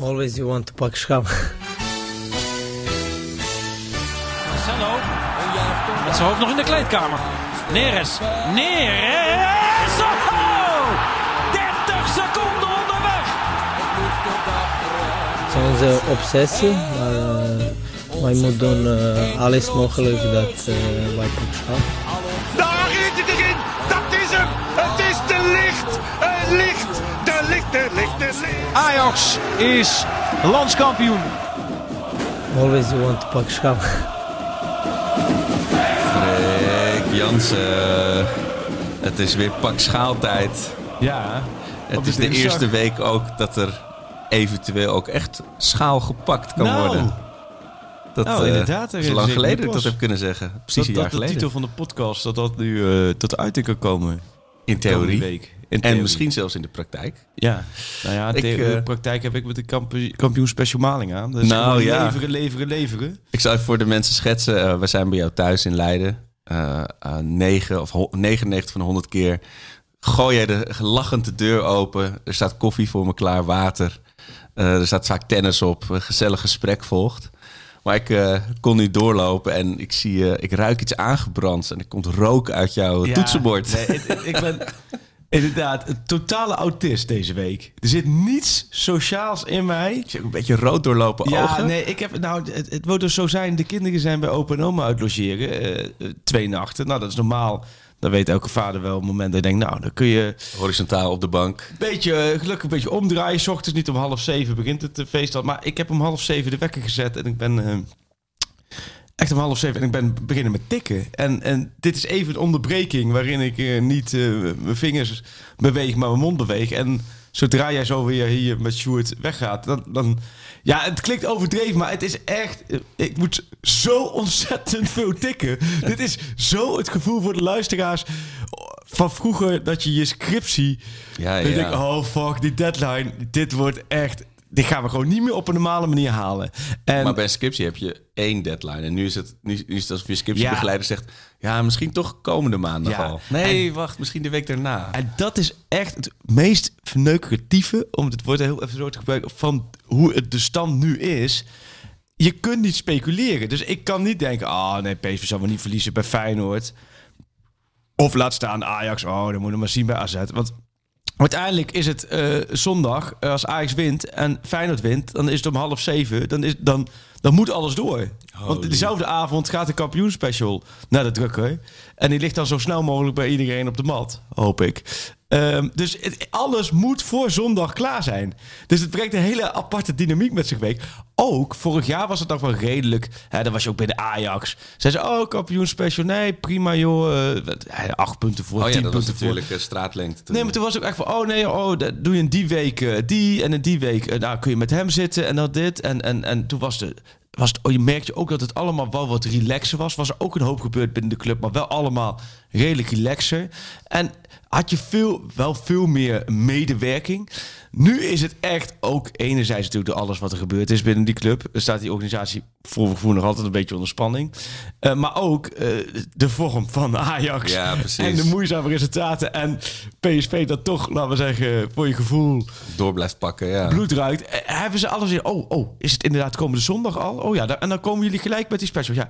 Always you want to pak schaal. Marcelo. Met zijn hoofd nog in de kleedkamer. Neres. Neres. Oh! 30 seconden onderweg. Het is onze obsessie, maar uh, wij moeten doen uh, alles mogelijk dat uh, wij pak Ajax is landskampioen. Always you want to pak schaal. Freek Jansen. Het is weer pak schaaltijd. Ja. Het is de eerste week ook dat er eventueel ook echt schaal gepakt kan Nou. worden. Dat Nou, eh, inderdaad, daar is lang geleden dat ik dat heb kunnen zeggen. Precies dat, een dat jaar de geleden. titel van de podcast, dat dat nu eh, tot uiting kan komen. in theorie. Week. En theorie. misschien zelfs in de praktijk. Ja. Nou ja, Ik, in eh, de praktijk heb ik met de kampioen, kampioen special maling aan. Dus Nou, ja. leveren, leveren, leveren. Ik zal even voor de mensen schetsen. Eh, we zijn bij jou thuis in Leiden. Eh eh, 9 of ho- 99 van de 100 keer gooi jij de lachend de deur open. Er staat koffie voor me klaar, water. Eh, er staat vaak tennis op. Een gezellig gesprek volgt. Maar ik eh, kon nu doorlopen en ik zie, eh, ik ruik iets aangebrand en er komt rook uit jouw Ja, toetsenbord. nee, het- ik ben inderdaad een totale autist deze week. Er zit niets sociaals in mij. Ik zie ook een beetje rood doorlopen Ja, ogen. nee, ik heb, nou, het, het moet dus zo zijn. De kinderen zijn bij opa en oma uit logeren. eh, twee nachten. Nou, dat is normaal. Dan weet elke vader wel op het moment dat je denkt... nou, dan kun je Horizontaal op de bank. beetje, eh, gelukkig een beetje omdraaien. 's ochtends niet om half zeven begint het eh, feest al. Maar ik heb om half zeven de wekker gezet. En ik ben echt om half zeven... en ik ben beginnen met tikken. En, en dit is even een onderbreking... waarin ik eh, niet eh, mijn vingers beweeg, maar mijn mond beweeg. En zodra jij zo weer hier met Sjoerd weggaat... dan... dan ja, het klinkt overdreven, maar het is echt... eh, Ik moet zo ontzettend veel tikken. Dit is zo het gevoel voor de luisteraars van vroeger... dat je je scriptie... Ja, ja. oh fuck, die deadline. Dit wordt echt... Dit gaan we gewoon niet meer op een normale manier halen. En Maar bij een scriptie heb je één deadline. En nu is het, nu, nu is het alsof je scriptiebegeleider zegt... Ja, misschien toch komende maandag Ja. al. Nee, wacht, misschien de week daarna. En dat is echt het meest verneukeratieve, om het woord heel even zo te gebruiken, van hoe het de stand nu is. Je kunt niet speculeren. Dus ik kan niet denken, ah nee, PSV zal wel niet verliezen bij Feyenoord. Of laat staan Ajax, oh, dan moeten we maar zien bij AZ. Want uiteindelijk is het eh, zondag, eh, als Ajax wint en Feyenoord wint, dan is het om half zeven. Dan, is, dan, dan moet alles door. Want dezelfde avond gaat de kampioenspecial naar de drukker. En die ligt dan zo snel mogelijk bij iedereen op de mat, hoop ik. Ehm, dus het- alles moet voor zondag klaar zijn. Dus het brengt een hele aparte dynamiek met zich mee. Ook vorig jaar was het nog wel redelijk. Hè, dan was je ook bij de Ajax. Zij ze, oh, kampioenspecial. Nee, prima joh. Eh, acht punten voor, Oh ja, tien dat was punten voor. natuurlijk eh, straatlengte. toen. Nee, maar toen was ook echt van, oh nee, oh, dat doe je in die week eh, die en in die week, eh, nou kun je met hem zitten en dan dit. En, en, en toen was de, was het, oh, je merkte ook dat het allemaal wel wat relaxer was. Was er ook een hoop gebeurd binnen de club, maar wel allemaal redelijk relaxer. En had je veel, wel veel meer medewerking. Nu is het echt ook enerzijds natuurlijk door alles wat er gebeurd is binnen die club. Er staat die organisatie voor gevoel nog altijd een beetje onder spanning. Eh, maar ook eh, de vorm van Ajax. Ja, precies. En de moeizame resultaten. En PSV dat toch, laten we zeggen, voor je gevoel Door blijft pakken, ja. bloed ruikt. Eh, Hebben ze alles in? Oh, oh, is het inderdaad komende zondag al? Oh ja, da- en dan komen jullie gelijk met die special. Ja,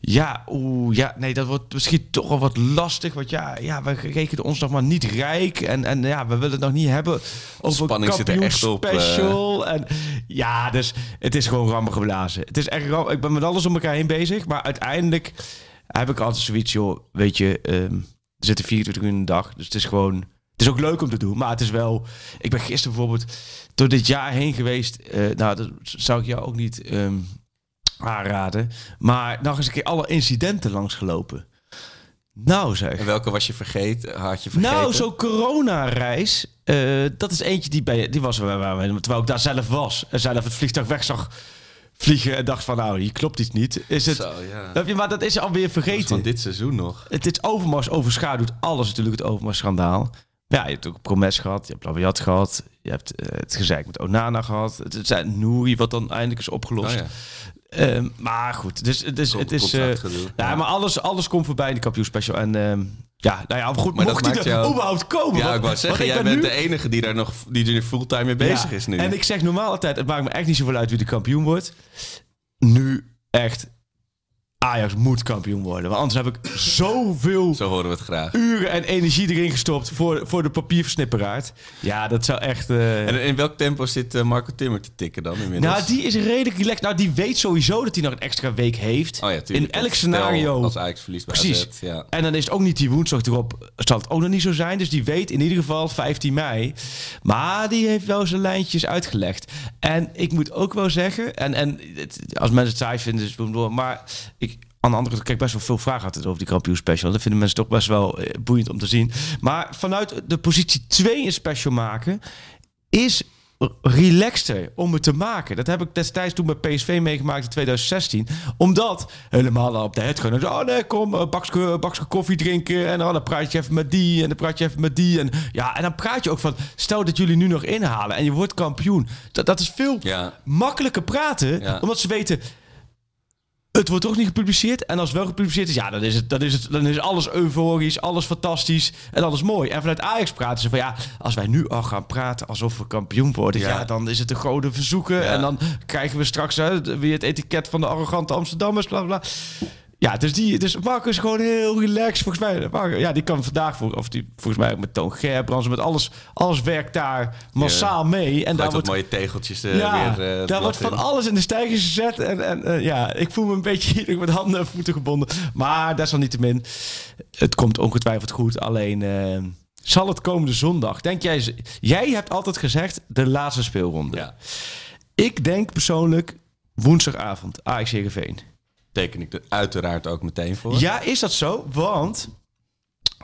ja, oeh, ja, nee, dat wordt misschien toch wel wat lastig. Want ja, ja we rekenen ons nog maar niet rijk. En, en ja, we willen het nog niet hebben over Spanning zit er echt op, eh. special. En ja, dus het is gewoon rammen geblazen. Het is echt ram. Ik ben met alles om elkaar heen bezig. Maar uiteindelijk heb ik altijd zoiets, joh, weet je, ehm, er zitten 24 uur in de dag. Dus het is gewoon, het is ook leuk om te doen. Maar het is wel, ik ben gisteren bijvoorbeeld door dit jaar heen geweest. eh, nou, dat zou ik jou ook niet ehm, aanraden. Maar nog eens een keer alle incidenten langsgelopen. Nou zeg. En welke was je vergeten? Had je vergeten? Nou, zo'n coronareis, eh dat is eentje die, bij, die was waar, waar, terwijl ik daar zelf was. En zelf het vliegtuig weg zag vliegen en dacht van nou, hier klopt iets niet. Is het, Zo, ja. Heb je, maar dat is alweer vergeten. van dit seizoen nog. Het is Overmars overschaduwt alles natuurlijk, het Overmars-schandaal. Ja, je hebt ook Promes gehad, je hebt Labiat gehad, je hebt eh, het gezeik met Onana gehad. Het is Nouri wat dan eindelijk is opgelost. Oh ja. Ehm, maar goed, dus, dus Con- het is... eh, contractgedoe. ja, Ja. maar alles, alles komt voorbij in de kampioenspecial. En ehm, Ja, nou ja, goed, Maar dat mocht hij maakt er jou- überhaupt komen? Ja, want- ik wou zeggen, jij ben bent nu- de enige die daar nog die er fulltime mee bezig Ja, is nu. En ik zeg normaal altijd, het maakt me echt niet zoveel uit wie de kampioen wordt. Nu echt, Ajax moet kampioen worden. Want anders heb ik zoveel Zo horen we het graag. uren en energie erin gestopt voor, voor de papierversnipperaard. Ja, dat zou echt... eh, En in welk tempo zit eh, Marco Timmer te tikken dan inmiddels? nou, die is redelijk relaxed. Nou, die weet sowieso dat hij nog een extra week heeft. Oh ja, tuurlijk. In elk scenario. Als Ajax verliest bij Precies. AZ, ja. En dan is het ook niet die woensdag erop. Zal het ook nog niet zo zijn. Dus die weet in ieder geval 15 mei. Maar die heeft wel zijn lijntjes uitgelegd. En ik moet ook wel zeggen. En, en het- als mensen het saai vinden. Wel- maar ik. Aan de andere kant, kijk best wel veel vragen altijd over die kampioen special. Dat vinden mensen toch best wel eh, boeiend om te zien. Maar vanuit de positie 2 een special maken is relaxter om het te maken. Dat heb ik destijds toen bij PSV meegemaakt in 2016. Omdat helemaal op de head gaan. Oh nee, kom, een bakje, bakje koffie drinken. En oh, dan praat je even met die. En dan praat je even met die. En, ja, en dan praat je ook van, stel dat jullie nu nog inhalen. En je wordt kampioen. Dat, dat is veel Ja. makkelijker praten. Ja. Omdat ze weten... Het wordt toch niet gepubliceerd. En als het wel gepubliceerd is, ja, dan is, het, dan, is het, dan is alles euforisch, alles fantastisch en alles mooi. En vanuit Ajax praten ze van ja, als wij nu al gaan praten alsof we kampioen worden, ja, Ja. dan is het een grote verzoeken. Ja. En dan krijgen we straks hè, weer het etiket van de arrogante Amsterdammers, bla bla. Ja, dus, die, dus Marco is gewoon heel relaxed. Volgens mij, Marco, ja, die kan vandaag, voor- of die, volgens mij ook met Toon Gerbrands, met alles, alles werkt daar massaal mee. En daar wordt mooie tegeltjes eh, ja, weer. eh, daar wordt van in. alles in de stijgers gezet. En, en eh, ja, ik voel me een beetje hier met handen en voeten gebonden. Maar desalniettemin, het komt ongetwijfeld goed. Alleen zal het komende zondag. Denk jij, jij hebt altijd gezegd de laatste speelronde. Ja, Ik denk persoonlijk woensdagavond, Ajax Heerenveen. Teken ik er uiteraard ook meteen voor. Ja, is dat zo? Want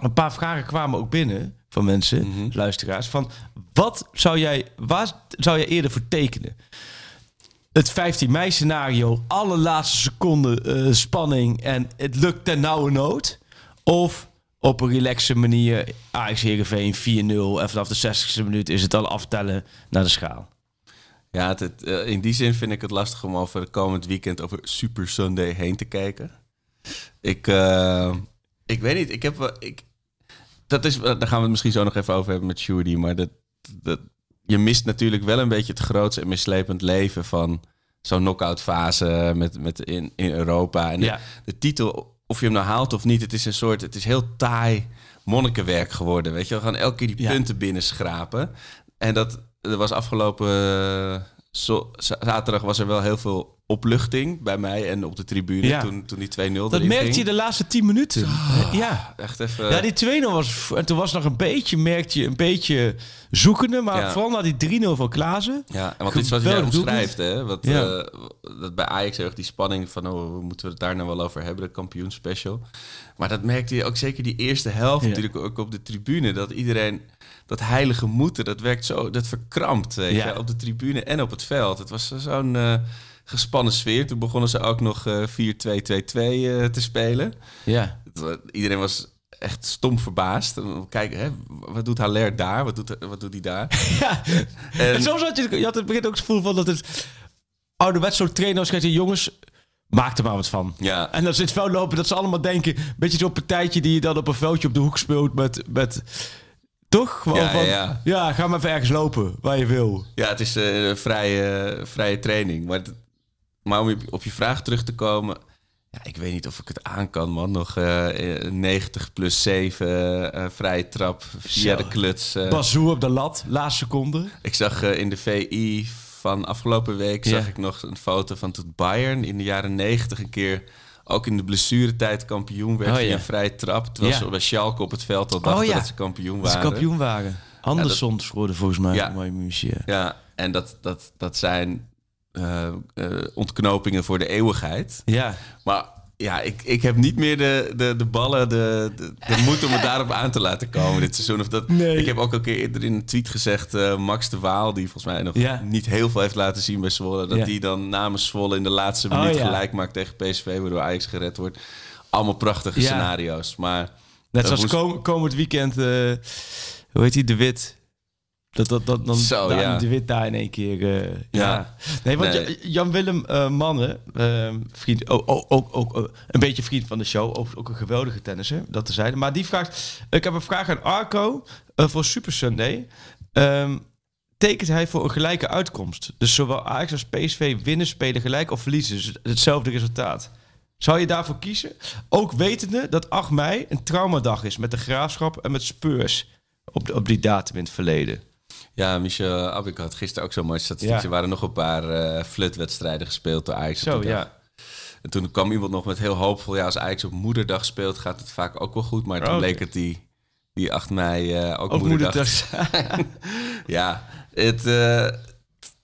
een paar vragen kwamen ook binnen van mensen, Mhm. luisteraars. Van wat zou jij, waar zou jij eerder voor tekenen? Het 15 mei scenario, allerlaatste seconde eh, spanning en het lukt ten nauwe nood? Of op een relaxe manier Ajax Heerenveen 4-0 en vanaf de 60ste minuut is het al aftellen naar de schaal? Ja, het, het, eh, in die zin vind ik het lastig om over het komend weekend over Super Sunday heen te kijken. Ik, eh, ik weet niet, ik heb wel... Ik, dat is, daar gaan we het misschien zo nog even over hebben met Sjoerdi, maar dat, dat, je mist natuurlijk wel een beetje het grootste en mislepend leven van zo'n knock-out fase met, met in, in Europa. En Ja. de, de titel, of je hem nou haalt of niet, het is een soort, het is heel taai monnikenwerk geworden. Weet je, we gaan elke keer die Ja. punten binnenschrapen. En dat er was afgelopen eh, zo- zaterdag was er wel heel veel opluchting bij mij en op de tribune Ja. toen, toen die 2-0 Dat merkte ging. je de laatste 10 minuten. Ja. Echt even... Ja, die 2-0 was... En toen was nog een beetje, merkte je, een beetje zoekende. Maar Ja. vooral na die 3-0 van Klaassen. Ja, en wat jij Geweldig doelpunt. omschrijft, hè? Wat, Ja. eh, dat bij Ajax heel erg die spanning van, oh, moeten we het daar nou wel over hebben, de kampioenspecial. Maar dat merkte je ook zeker die eerste helft natuurlijk ook op de tribune, dat iedereen, dat heilige moeten, dat werkt zo, dat verkrampt, weet Ja. je, op de tribune en op het veld. Het was zo'n eh, gespannen sfeer. Toen begonnen ze ook nog eh 4-2-2-2 eh, te spelen. Ja. Iedereen was echt stom verbaasd. Kijk, hè, wat doet Haller daar? Wat doet, wat doet hij daar? ja. En- En soms had je, je had het begin ook het gevoel van dat het ouderwets zo'n trainer schrijft, jongens, maak er maar wat van. Ja. En als ze in het veld lopen, dat ze allemaal denken, beetje zo'n partijtje die je dan op een veldje op de hoek speelt met, met toch? Ja, van, ja, ga maar even ergens lopen, waar je wil. Ja, het is eh, een vrije, vrije training. Maar, het- maar om je- op je vraag terug te komen... Ja, ik weet niet of ik het aan kan, man. Nog eh, eh, 90 plus 7 eh, vrije trap via Zo. de kluts. eh. Bazoo op de lat, laatste seconde. Ik zag eh, in de VI van afgelopen week... zag ik nog een foto van toen Bayern in de jaren 90 een keer... ook in de blessuretijd kampioen werd Oh, via ja. een vrije trap. Terwijl Ja. ze bij Schalke op het veld al dachten Oh, dat ze kampioen Dat ze waren. kampioen waren. Anderson scoorde volgens mij Ja. bij München. Ja, en dat, dat, dat zijn eh, eh, ontknopingen voor de eeuwigheid. Ja. Maar ja, ik, ik heb niet meer de, de, de ballen, de, de, de moed om het daarop aan te laten komen dit seizoen. Of dat, Nee. Ik heb ook een keer eerder in een tweet gezegd, eh, Max de Waal, die volgens mij nog Ja. niet heel veel heeft laten zien bij Zwolle, dat Ja. die dan namens Zwolle in de laatste Oh, minuut ja. gelijk maakt tegen PSV, waardoor Ajax gered wordt. Allemaal prachtige scenario's. Maar Net zoals kom, komend weekend, eh, hoe heet hij, De Wit. Dat, dat, dat, dan Zo, Dani ja. de Wit daar in één keer... eh, ja. Ja. Nee, want Nee. Ja- Jan-Willem eh, Mannen, eh, vriend, ook, ook, ook, eh, een beetje vriend van de show, ook, ook een geweldige tennisser, dat terzijde. Maar die vraagt, ik heb een vraag aan Arco eh, voor Super Sunday. Ehm, tekent hij voor een gelijke uitkomst? Dus zowel Ajax als PSV winnen, spelen gelijk of verliezen. Dus hetzelfde resultaat. Zou je daarvoor kiezen? Ook wetende dat 8 mei een traumadag is met de Graafschap en met Spurs op, op die datum in het verleden. Ja, Michel Abik had gisteren ook zo'n mooi statistiek. Ja. Er waren nog een paar eh flutwedstrijden gespeeld door Ajax. Zo, ja. En toen kwam iemand nog met heel hoopvol... ja, als Ajax op moederdag speelt, gaat het vaak ook wel goed. Maar toen Oh, bleek het die, die 8 mei eh, ook, Ook moederdag moederdag. te zijn. ja, het... eh,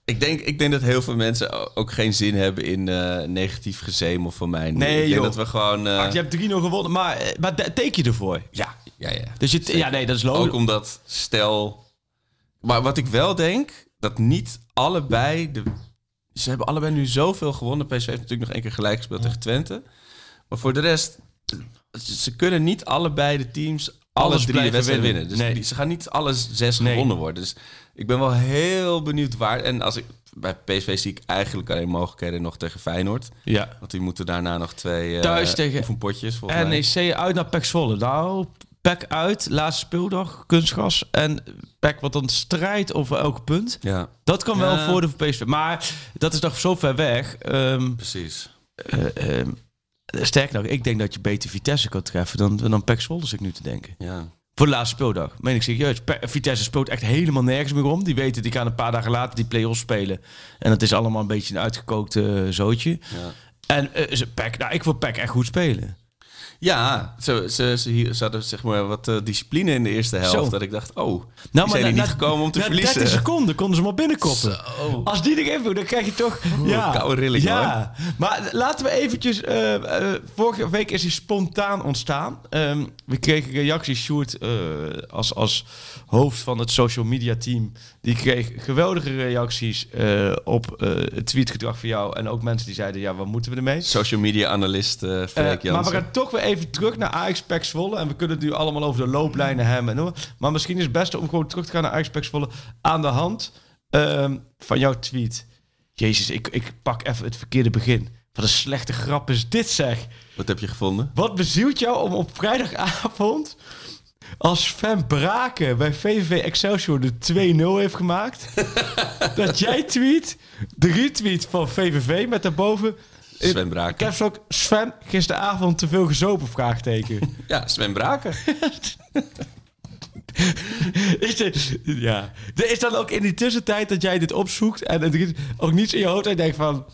ik denk, ik denk dat heel veel mensen ook geen zin hebben in eh, negatief gezemel van mij. Nee, ik denk joh. dat we gewoon... Ach, je hebt 3-0 gewonnen, maar, maar teken je ervoor? ja, ja, ja. Dus je, ja, nee, dat is logisch. Ook omdat, stel... Maar wat ik wel denk, dat niet allebei... De, ze hebben allebei nu zoveel gewonnen. PSV heeft natuurlijk nog één keer gelijk gespeeld tegen Twente. Maar voor de rest, ze kunnen niet allebei de teams alle drie wedstrijden winnen. Dus Nee. ze gaan niet alle zes Nee. gewonnen worden. Dus ik ben wel heel benieuwd waar... En als ik, bij PSV zie ik eigenlijk alleen mogelijkheden nog tegen Feyenoord. Ja. Want die moeten daarna nog twee uh, Thuis tegen oefenpotjes. NEC uit naar PEC Zwolle. Nou, PEC uit, laatste speeldag, kunstgras. En PEC wat dan strijdt over elk punt. Ja, Dat kan wel voor PSV. Maar dat is nog zo ver weg. Ehm precies. eh, ehm, sterker nog, ik denk dat je beter Vitesse kan treffen dan, dan PEC Zwolle, zit ik nu te denken. Ja. Voor de laatste speeldag. Meen ik serieus. Vitesse speelt echt helemaal nergens meer om. Die weten, die gaan een paar dagen later die play-offs spelen. En dat is allemaal een beetje een uitgekookt eh, zootje. Ja. En eh, ze PEC, nou, ik wil PEC echt goed spelen. Ja, ze, ze, ze, hadden zeg maar wat eh, discipline in de eerste helft. Zo. Dat ik dacht, oh, die Nou, zijn na- niet na- gekomen om te na verliezen. 30 seconden konden ze al binnenkoppen. Als die erin viel, dan krijg je toch... ja, koude rilling, ja. Maar laten we eventjes... eh, eh, vorige week is hij spontaan ontstaan. Ehm, we kregen reacties. Sjoerd als, als hoofd van het social media team... die kreeg geweldige reacties eh, op eh, het tweetgedrag van jou. En ook mensen die zeiden, ja, wat moeten we ermee? Social media analist eh Eh, maar we gaan toch weer even terug naar Ajax Pek Zwolle. En we kunnen het nu allemaal over de looplijnen hebben. En. Maar misschien is het beste om gewoon terug te gaan naar Ajax Pek Zwolle. Aan de hand ehm, van jouw tweet. Jezus, ik, ik pak even het verkeerde begin. Wat een slechte grap is dit zeg. Wat heb je gevonden? Wat bezielt jou om op vrijdagavond... als Sven Braken bij VVV Excelsior de 2-0 heeft gemaakt... dat jij tweet, de retweet van VVV met daarboven... Sven Ik Braken. heb ook Sven gisteravond te veel gezopen? Vraagteken. Ja, Sven Braken. is, ja. Er is dan ook in die tussentijd dat jij dit opzoekt en ook niets in je hoofd en denkt van,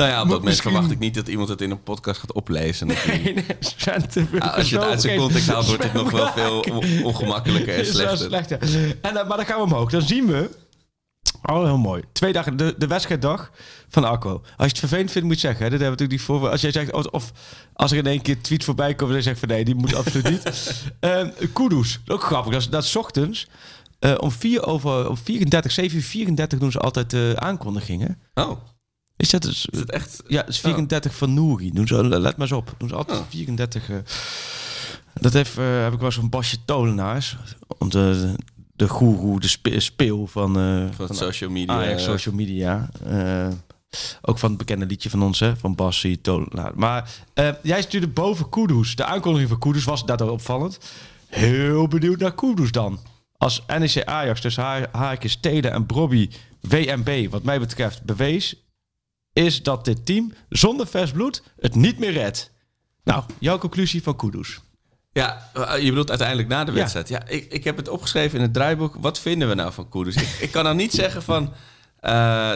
nou ja, op dat moment misschien- verwacht ik niet dat iemand het in een podcast gaat oplezen. nee, nee, Ah, als je het uit zijn context haalt, wordt het nog wel veel on- ongemakkelijker en slechter. en, dan- maar dan gaan we omhoog. Dan zien we, oh heel mooi, twee dagen, de, de wedstrijddag van Akko. Als je het vervelend vindt, moet je zeggen. Hè? Dat hebben we natuurlijk niet voor. Als jij zegt, of, of als er in één keer tweet voorbij komt en je zegt van nee, die moet absoluut niet. Kudus, ook grappig. Dat is, dat is ochtends. eh, om 4 over om 34, 7 uur 34 doen ze altijd de aankondigingen. Oh, Is dat dus, is het echt? ja, is 34 van Nouri. Doen ze, let maar eens op. Doen ze altijd Oh. 34. eh, dat heeft, eh, heb ik wel van Basje Tolenaars. De, de goeroe, de spe- speel van, eh, Van het social media. Ajax social media. Ook van het bekende liedje van ons, hè, van Bassie Tolenaar. Maar jij stuurde boven Kudus. De aankondiging van Kudus was daardoor opvallend. Heel benieuwd naar Kudus dan. Als NEC Ajax tussen Ha- Haakjes Teden en Brobby WMB, wat mij betreft, bewees... is dat dit team zonder vers bloed het niet meer redt. Nou, jouw conclusie van Kudus. Ja, eh, je bedoelt uiteindelijk na de wedstrijd. Ja, ik, ik heb het opgeschreven in het draaiboek. Wat vinden we nou van Kudus? ik, ik kan dan niet zeggen van... eh,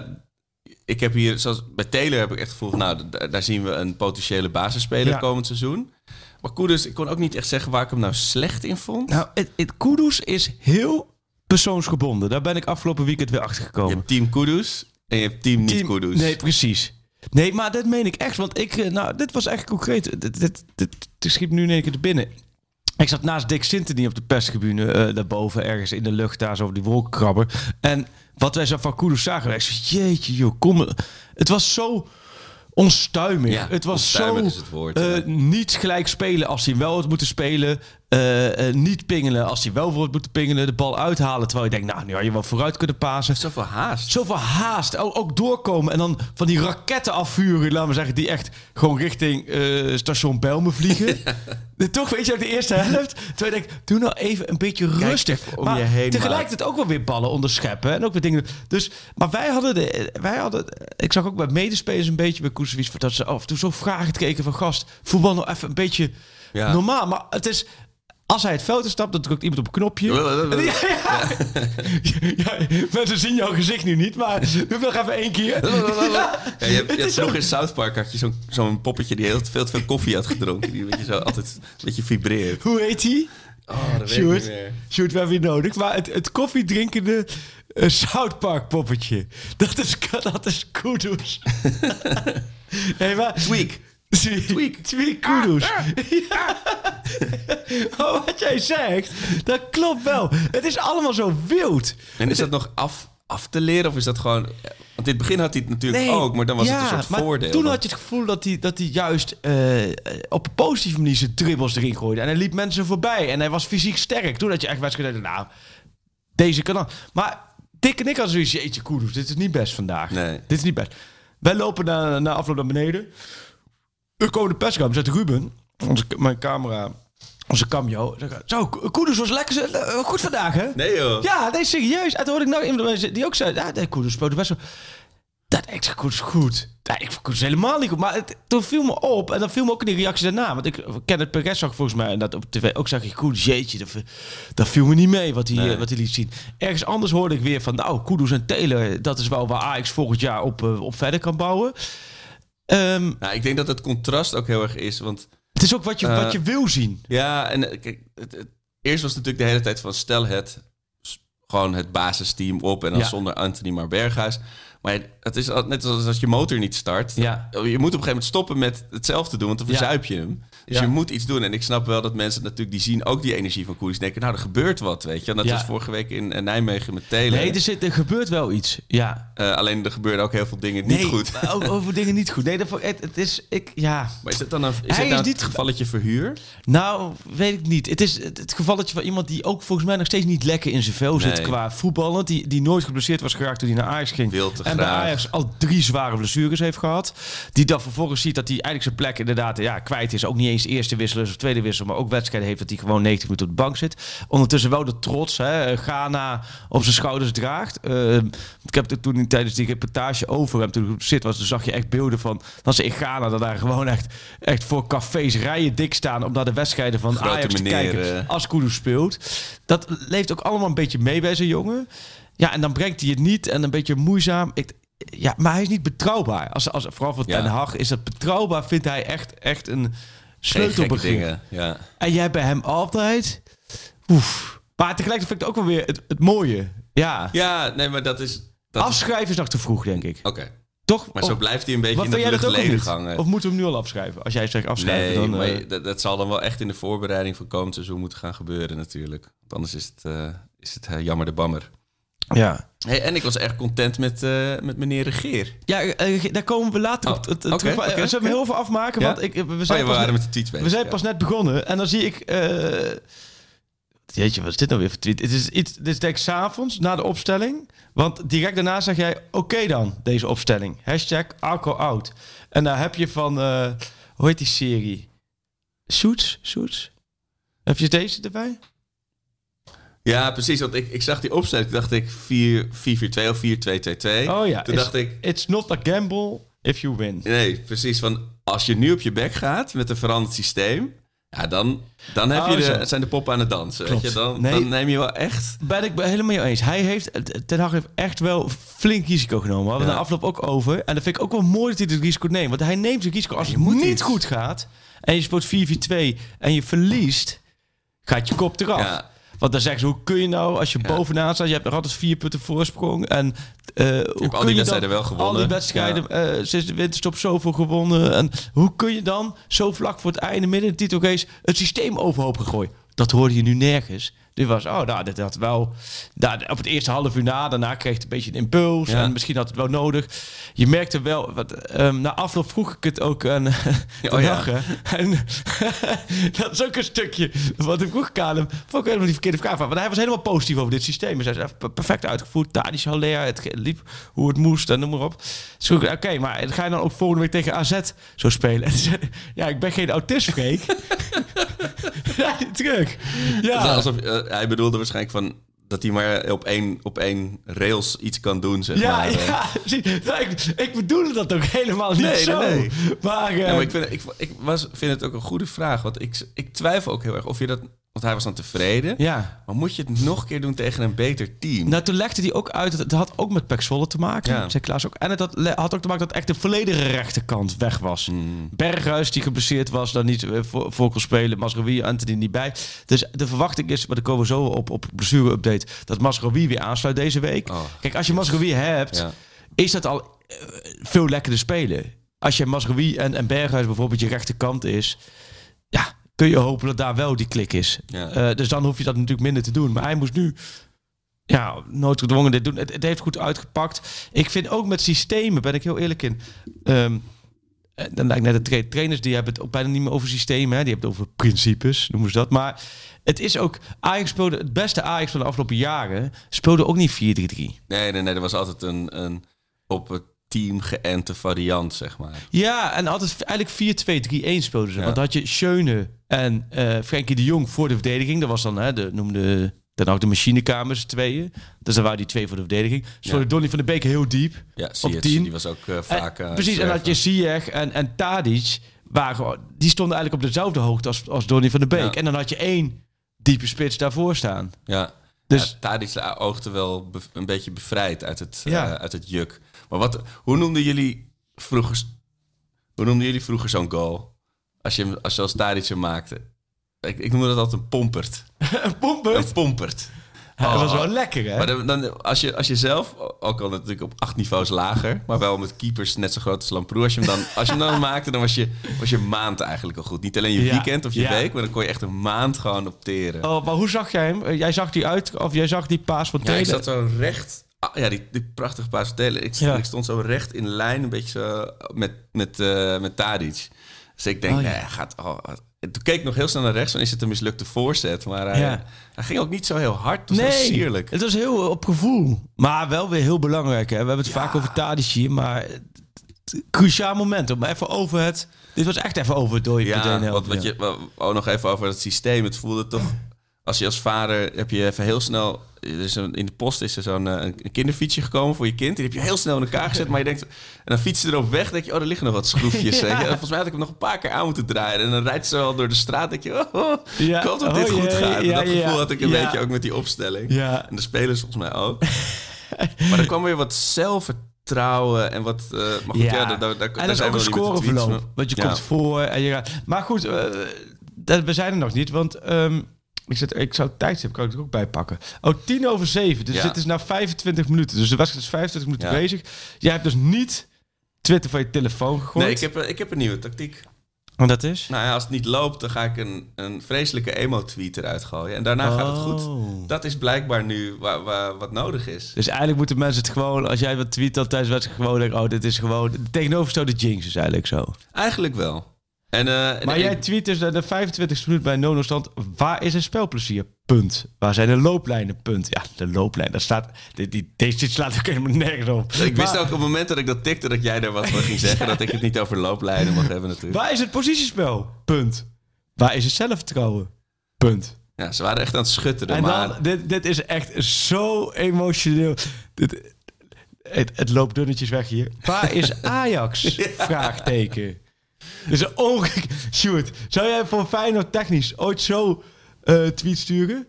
ik heb hier, zoals bij Taylor heb ik echt het gevoel van... Nou, daar zien we een potentiële basisspeler Ja. komend seizoen. Maar Kudus, ik kon ook niet echt zeggen waar ik hem nou slecht in vond. Nou, het, het Kudus is heel persoonsgebonden. Daar ben ik afgelopen weekend weer achter je gekomen. hebt team Kudus en je hebt team niet Team- Kudus. Nee, precies. Nee, maar dat meen ik echt. Want ik, eh, nou, dit was echt concreet. Dit, dit, dit, dit schiet nu in één keer te binnen. Ik zat naast Dick Sintony op de perstribune eh, daarboven, ergens in de lucht, daar zo op die wolkenkrabber. En wat wij zo van Kudus zagen, zei, jeetje joh, kom. Het was zo onstuimig. Ja, het was onstuimig zo is het woord, eh, ja. niet gelijk spelen als hij wel had moeten spelen. Eh, eh, niet pingelen als hij wel wordt moeten pingelen. De bal uithalen. Terwijl je denkt, nou, nu had je wel vooruit kunnen pasen. Zoveel haast. Zoveel haast. Ook, ook doorkomen. En dan van die raketten afvuren. Laten we zeggen, die echt gewoon richting eh, station Belmen vliegen. Toch, weet je, ook de eerste helft. Terwijl je denkt, doe nou even een beetje rustig. om maar je heen, tegelijkertijd ook wel weer ballen onderscheppen. En ook weer dingen. Dus, maar wij hadden, de, wij hadden... Ik zag ook bij medespelers een beetje bij Koesewits... dat ze af en toe zo vragen kregen van gast. Voetbal nou even een beetje Ja. normaal. Maar het is... Als hij het veld instapt, dan drukt iemand op een knopje. Ja, ja. ja, mensen zien jouw gezicht nu niet, maar doe nog even één keer. Ja, je hebt, je in South Park had je zo'n zo'n poppetje die heel veel te veel koffie had gedronken. Die weet je zo altijd een beetje vibreert. Hoe heet hij? Oh, dat Sjoerd, we hebben je nodig. Maar het, het koffiedrinkende uh, South Park poppetje. Dat is, dat is kudos. hey, maar, Tweak. Tweak. Tweak kudos. Ja. Oh, wat jij zegt, dat klopt wel. Het is allemaal zo wild. En is dat nog af, af te leren of is dat gewoon... Want in het begin had hij het natuurlijk ook, maar dan was het een soort maar voordeel. Toen had je het gevoel dat hij, dat hij juist eh, op een positieve manier zijn dribbles erin gooide. En hij liep mensen voorbij. En hij was fysiek sterk. Toen had je echt wedstrijden, nou, deze kan dan. Maar Dick en ik hadden zoiets, jeetje koedoes, dit is niet best vandaag. Nee. Dit is niet best. Wij lopen na, na afloop naar beneden. We komen de persruimte, zet Ruben, onze, mijn camera, onze cameo. Zo, Koeders was lekker, eh, goed vandaag, hè? Nee joh. Ja, nee, serieus. En toen hoorde ik nog iemand die ook zei... Ja, nee, Koeders speelde best wel... Dat ik zeg, Koeders goed. Ja, ik vond helemaal niet goed. Maar het, toen viel me op. En dan viel me ook in die reactie daarna. Want ik ken het Perez zag volgens mij. En dat op tv ook zag ik Koeders. Jeetje, dat, dat viel me niet mee wat hij, Nee. wat hij liet zien. Ergens anders hoorde ik weer van... Nou, Koeders en Taylor, dat is wel waar Ajax volgend jaar op, eh, op verder kan bouwen. Ehm, Nou, ik denk dat het contrast ook heel erg is, want... het is ook wat je, Eh, wat je wil zien. Ja, en eh, kijk, het, het- eerst was het natuurlijk de hele tijd van stel het gewoon het basisteam op en dan Ja. zonder Anthony maar Berghuis. Maar het is net als als je motor niet start. Ja. Je moet op een gegeven moment stoppen met hetzelfde doen, want dan verzuip je hem. Dus je moet iets doen. En ik snap wel dat mensen natuurlijk die zien ook die energie van Koers. denken, nou, er gebeurt wat, weet je. En dat was vorige week in Nijmegen met Taylor. Nee, er, zit, er gebeurt wel iets. Ja. Eh, alleen er gebeurden ook heel veel dingen niet nee, goed. ook over dingen niet goed. Nee, dat, het, het is... Ik, ja... Maar is het dan een, is Hij het is nou niet het gevalletje verhuur? Nou, weet ik niet. Het is het, het gevalletje van iemand die ook volgens mij nog steeds niet lekker in zijn vel zit Nee. qua voetballen. Die, die nooit geblesseerd was geraakt toen hij naar Ajax ging. En bij graag. Ajax al drie zware blessures heeft gehad. Die dan vervolgens ziet dat hij eigenlijk zijn plek inderdaad ja, kwijt is. Ook niet eens eerste wissel is of tweede wissel. Maar ook wedstrijden heeft dat hij gewoon 90 minuten op de bank zit. Ondertussen wel de trots. Hè, Ghana op zijn schouders draagt. Eh, ik heb het toen tijdens die reportage over hem toen ik zit was. Toen zag je echt beelden van dat ze in Ghana dat daar gewoon echt, echt voor cafés rijen dik staan. Om naar de wedstrijden van Grote Ajax te meneer, kijken. eh. Als Kudus speelt. Dat leeft ook allemaal een beetje mee bij zijn jongen. Ja, en dan brengt hij het niet en een beetje moeizaam. Ik, ja, maar hij is niet betrouwbaar. Als, als, vooral voor Ja. Ten Hag is dat betrouwbaar, vindt hij echt, echt een Geen gekke sleutelbegrip. dingen. Ja. En jij bij hem altijd... Oef. Maar tegelijkertijd vind ik het ook wel weer het, het mooie. Ja. ja, nee, maar dat is... Dat Afschrijven is nog te vroeg, denk ik. Oké. Toch? Maar zo blijft hij een beetje in luchtledig niet? hangen. Of moeten we hem nu al afschrijven? Als jij zegt afschrijven, nee, dan... maar eh, dat, dat zal dan wel echt in de voorbereiding van komend seizoen moeten gaan gebeuren natuurlijk. Want anders is het, eh, is het eh, jammer de bammer. Ja. Hey, en ik was echt content met, eh, met meneer Regeer. Ja, eh, daar komen we later Oh, op terug. Eh, Zullen we heel veel afmaken? Ja? Want ik, we Oh, zijn, ja, we pas, waren net, met de we zijn ja. pas net begonnen. En dan zie ik... eh, jeetje, wat is dit nou weer voor tweet? Het is, iets, dit is denk ik 's avonds, na de opstelling. Want direct daarna zeg jij... Oké dan, deze opstelling. Hashtag out. En daar heb je van... eh, hoe heet die serie? Suits? Suits? Heb je deze erbij? Ja, precies. Want ik, ik zag die opstelling. Toen dacht ik 4 4-4-2 of 4-2-2-2. Oh ja. Toen It's- dacht ik... It's not a gamble if you win. Nee, precies. Van als je nu op je bek gaat met een veranderd systeem... Ja, dan, dan heb Oh, je zo. de, zijn de poppen aan het dansen. Weet je? Dan, Nee. dan neem je wel echt... Ben ik helemaal mee eens. Hij heeft, Ten Hag heeft echt wel flink risico genomen. We hadden Ja. de afloop ook over. En dat vind ik ook wel mooi dat hij het risico neemt. Want hij neemt het risico als het niet iets. goed gaat. En je speelt 4-4-2 en je verliest. Gaat je kop eraf. Ja. Want dan zeggen ze, hoe kun je nou, als je Ja. bovenaan staat, je hebt nog altijd vier punten voorsprong. En eh, hoe al kun die je wedstrijden dan, wel gewonnen. Al die wedstrijden, eh, sinds de winterstop zoveel gewonnen. En hoe kun je dan zo vlak voor het einde midden in de titelrace het systeem overhoop gegooid? Dat hoorde je nu nergens. Dit was, oh, nou, dit had wel... Nou, op het eerste half uur na, daarna kreeg het een beetje een impuls. Ja. En misschien had het wel nodig. Je merkte wel, wat, ehm, na afloop vroeg ik het ook aan Oh, ja. En dat is ook een stukje wat ik vroeg aan hem. Vond ik helemaal die verkeerde vraag van. Want hij was helemaal positief over dit systeem. Hij zei, "Per- perfect uitgevoerd. Tadic Haller, het liep hoe het moest en noem maar op. Dus oké, maar ga je dan ook volgende week tegen AZ zo spelen? En zei, ja, ik ben geen autist, Freek. ja, Ja. alsof, eh, hij bedoelde waarschijnlijk van dat hij maar op één, op één rails iets kan doen, zeg Ja, maar. eh. ja, zie, nou, ik, ik bedoelde dat ook helemaal niet Nee, nee, zo. nee. Maar, eh, Ja, maar ik, vind, ik, ik was, vind het ook een goede vraag. Want ik, ik twijfel ook heel erg of je dat... Want hij was dan tevreden. ja. Maar moet je het nog een keer doen tegen een beter team? Nou, toen legde hij ook uit, dat het had ook met Pek Zwolle te maken. Ja. Zei Klaas ook. En het had, had ook te maken dat echt de volledige rechterkant weg was. Hmm. Berghuis, die geblesseerd was, dan niet eh, voor, voor kon spelen. Masrowi, Anthony niet bij. Dus de verwachting is, maar daar komen we zo op, op blessure-update... dat Masrowi weer aansluit deze week. Oh, Kijk, als je Masrowi hebt, Ja. is dat al eh, veel lekkerder spelen. Als je Masrowi en, en Berghuis bijvoorbeeld je rechterkant is... kun je hopen dat daar wel die klik is. Ja. Eh, dus dan hoef je dat natuurlijk minder te doen. Maar hij moest nu ja, noodgedwongen dit doen. Het, het heeft goed uitgepakt. Ik vind ook met systemen, ben ik heel eerlijk in. Ehm, eh, dan lijkt net de tra- trainers die hebben het ook bijna niet meer over systemen. Hè? Die hebben het over principes, noemen ze dat. Maar het is ook Ajax speelde het beste Ajax van de afgelopen jaren speelde ook niet 4-3-3. Nee, nee, nee. Er was altijd een, een op het team geënte variant, zeg maar. Ja, en altijd eigenlijk 4-2-3-1 speelden ze. Ja. Want had je Schöne en eh Frenkie de Jong voor de verdediging. Dat was dan, hè, de, noemde dan ook de machinekamers tweeën. Dus dan waren die twee voor de verdediging. Speelde Ja. Donny van de Beek heel diep. Ja, op 10. die was ook eh, vaak... En- eh, precies, en had je. Ziyech en, en Tadic. Waren, die stonden eigenlijk op dezelfde hoogte als, als Donny van de Beek. Ja. En dan had je één diepe spits daarvoor staan. Ja, Dus- ja, Tadic oogde wel bev- een beetje bevrijd uit het, Ja. eh, uit het juk. Maar wat, hoe noemden jullie vroeger, hoe noemden jullie vroeger zo'n goal? Als je, als je als Tadic maakte. Ik, ik noemde dat altijd een pompert. Een pompert. Een pompert. dat was Oh. wel lekker, hè? Maar dan, dan, als, je, als je zelf, ook al natuurlijk op acht niveaus lager, maar wel met keepers net zo groot als Lamproe, als je hem dan, als je hem dan maakte, dan was je, was je maand eigenlijk al goed. Niet alleen je Ja, weekend of je ja. week, maar dan kon je echt een maand gewoon opteren. Oh, maar hoe zag jij hem? Eh, Jij zag die uit, of jij zag die paas van Ja, ik Taylor? zat zo recht. Ah, ja, die, die prachtige paas van Taylor. Ik, Ja. ik stond zo recht in lijn, een beetje zo met, met, eh met Tadic. Dus ik denk, Oh, ja. nee, hij gaat. Oh, en toen keek ik nog heel snel naar rechts, dan is het een mislukte voorzet. Maar hij, Ja. hij ging ook niet zo heel hard. Het was heel sierlijk. het was heel op gevoel. Maar wel weer heel belangrijk. Hè? We hebben het vaak over Tadic hier, maar cruciaal moment. Om even over het... Dit was echt even over het dode Ja, wat, wat je, oh, nog even over het systeem. Het voelde toch, als je als vader heb je even heel snel. in de post is er zo'n eh, kinderfietsje gekomen voor je kind. Die heb je heel snel in elkaar gezet. Maar je denkt, en dan fiets je erop weg. denk je, oh, er liggen nog wat schroefjes. Ja. En volgens mij had ik hem nog een paar keer aan moeten draaien. En dan rijdt ze wel door de straat. denk je, oh, oh, Ja. ik hoop dat dit Oh, goed jee, gaat. Dat gevoel had ik een beetje ook met die opstelling. Ja. En de spelers volgens mij ook. maar er kwam weer wat zelfvertrouwen en wat... eh, maar goed, ja, daar, daar, daar en dat is ook een scoreverloop. Want je Ja. komt voor en je gaat... Maar goed, eh, dat, we zijn er nog niet. Want ehm, ik, zit, ik zou het tijdstip kan ik er ook bij pakken. Oh, tien over zeven. Dus Ja. dit is na 25 minuten. Dus de wedstrijd is 25 minuten Ja. bezig. Jij hebt dus niet Twitter van je telefoon gegooid. Nee, ik heb, eh, ik heb een nieuwe tactiek. En dat is? Nou ja, als het niet loopt, dan ga ik een, een vreselijke emo-tweet eruit gooien. En daarna gaat het goed. Oh. Dat is blijkbaar nu wa- wa- wat nodig is. Dus eigenlijk moeten mensen het gewoon, als jij wat tweet dan tijdens de wedstrijd, gewoon denken, oh, dit is gewoon de tegenovergestelde jinx is eigenlijk zo. Eigenlijk wel. En, eh, en Maar jij tweet dus de 25 minuut bij Nono stand, waar is het spelplezier? Punt. Waar zijn de looplijnen? Punt. Ja, de looplijn, dat staat, die, die, deze dit slaat ook helemaal nergens op. ik wist ook op het moment dat ik dat tikte dat jij daar wat van ging zeggen. Dat ik het niet over looplijnen mag hebben natuurlijk. Waar is het positiespel? Punt. Waar is het zelfvertrouwen? Punt. Ja, ze waren echt aan het schutteren. En maar dan, dit, dit is echt zo emotioneel. Dit, het, het loopt dunnetjes weg hier. Waar is Ajax? Vraagteken. Dus een onge... Sjoerd, zou jij voor Feyenoord technisch ooit zo eh tweet sturen?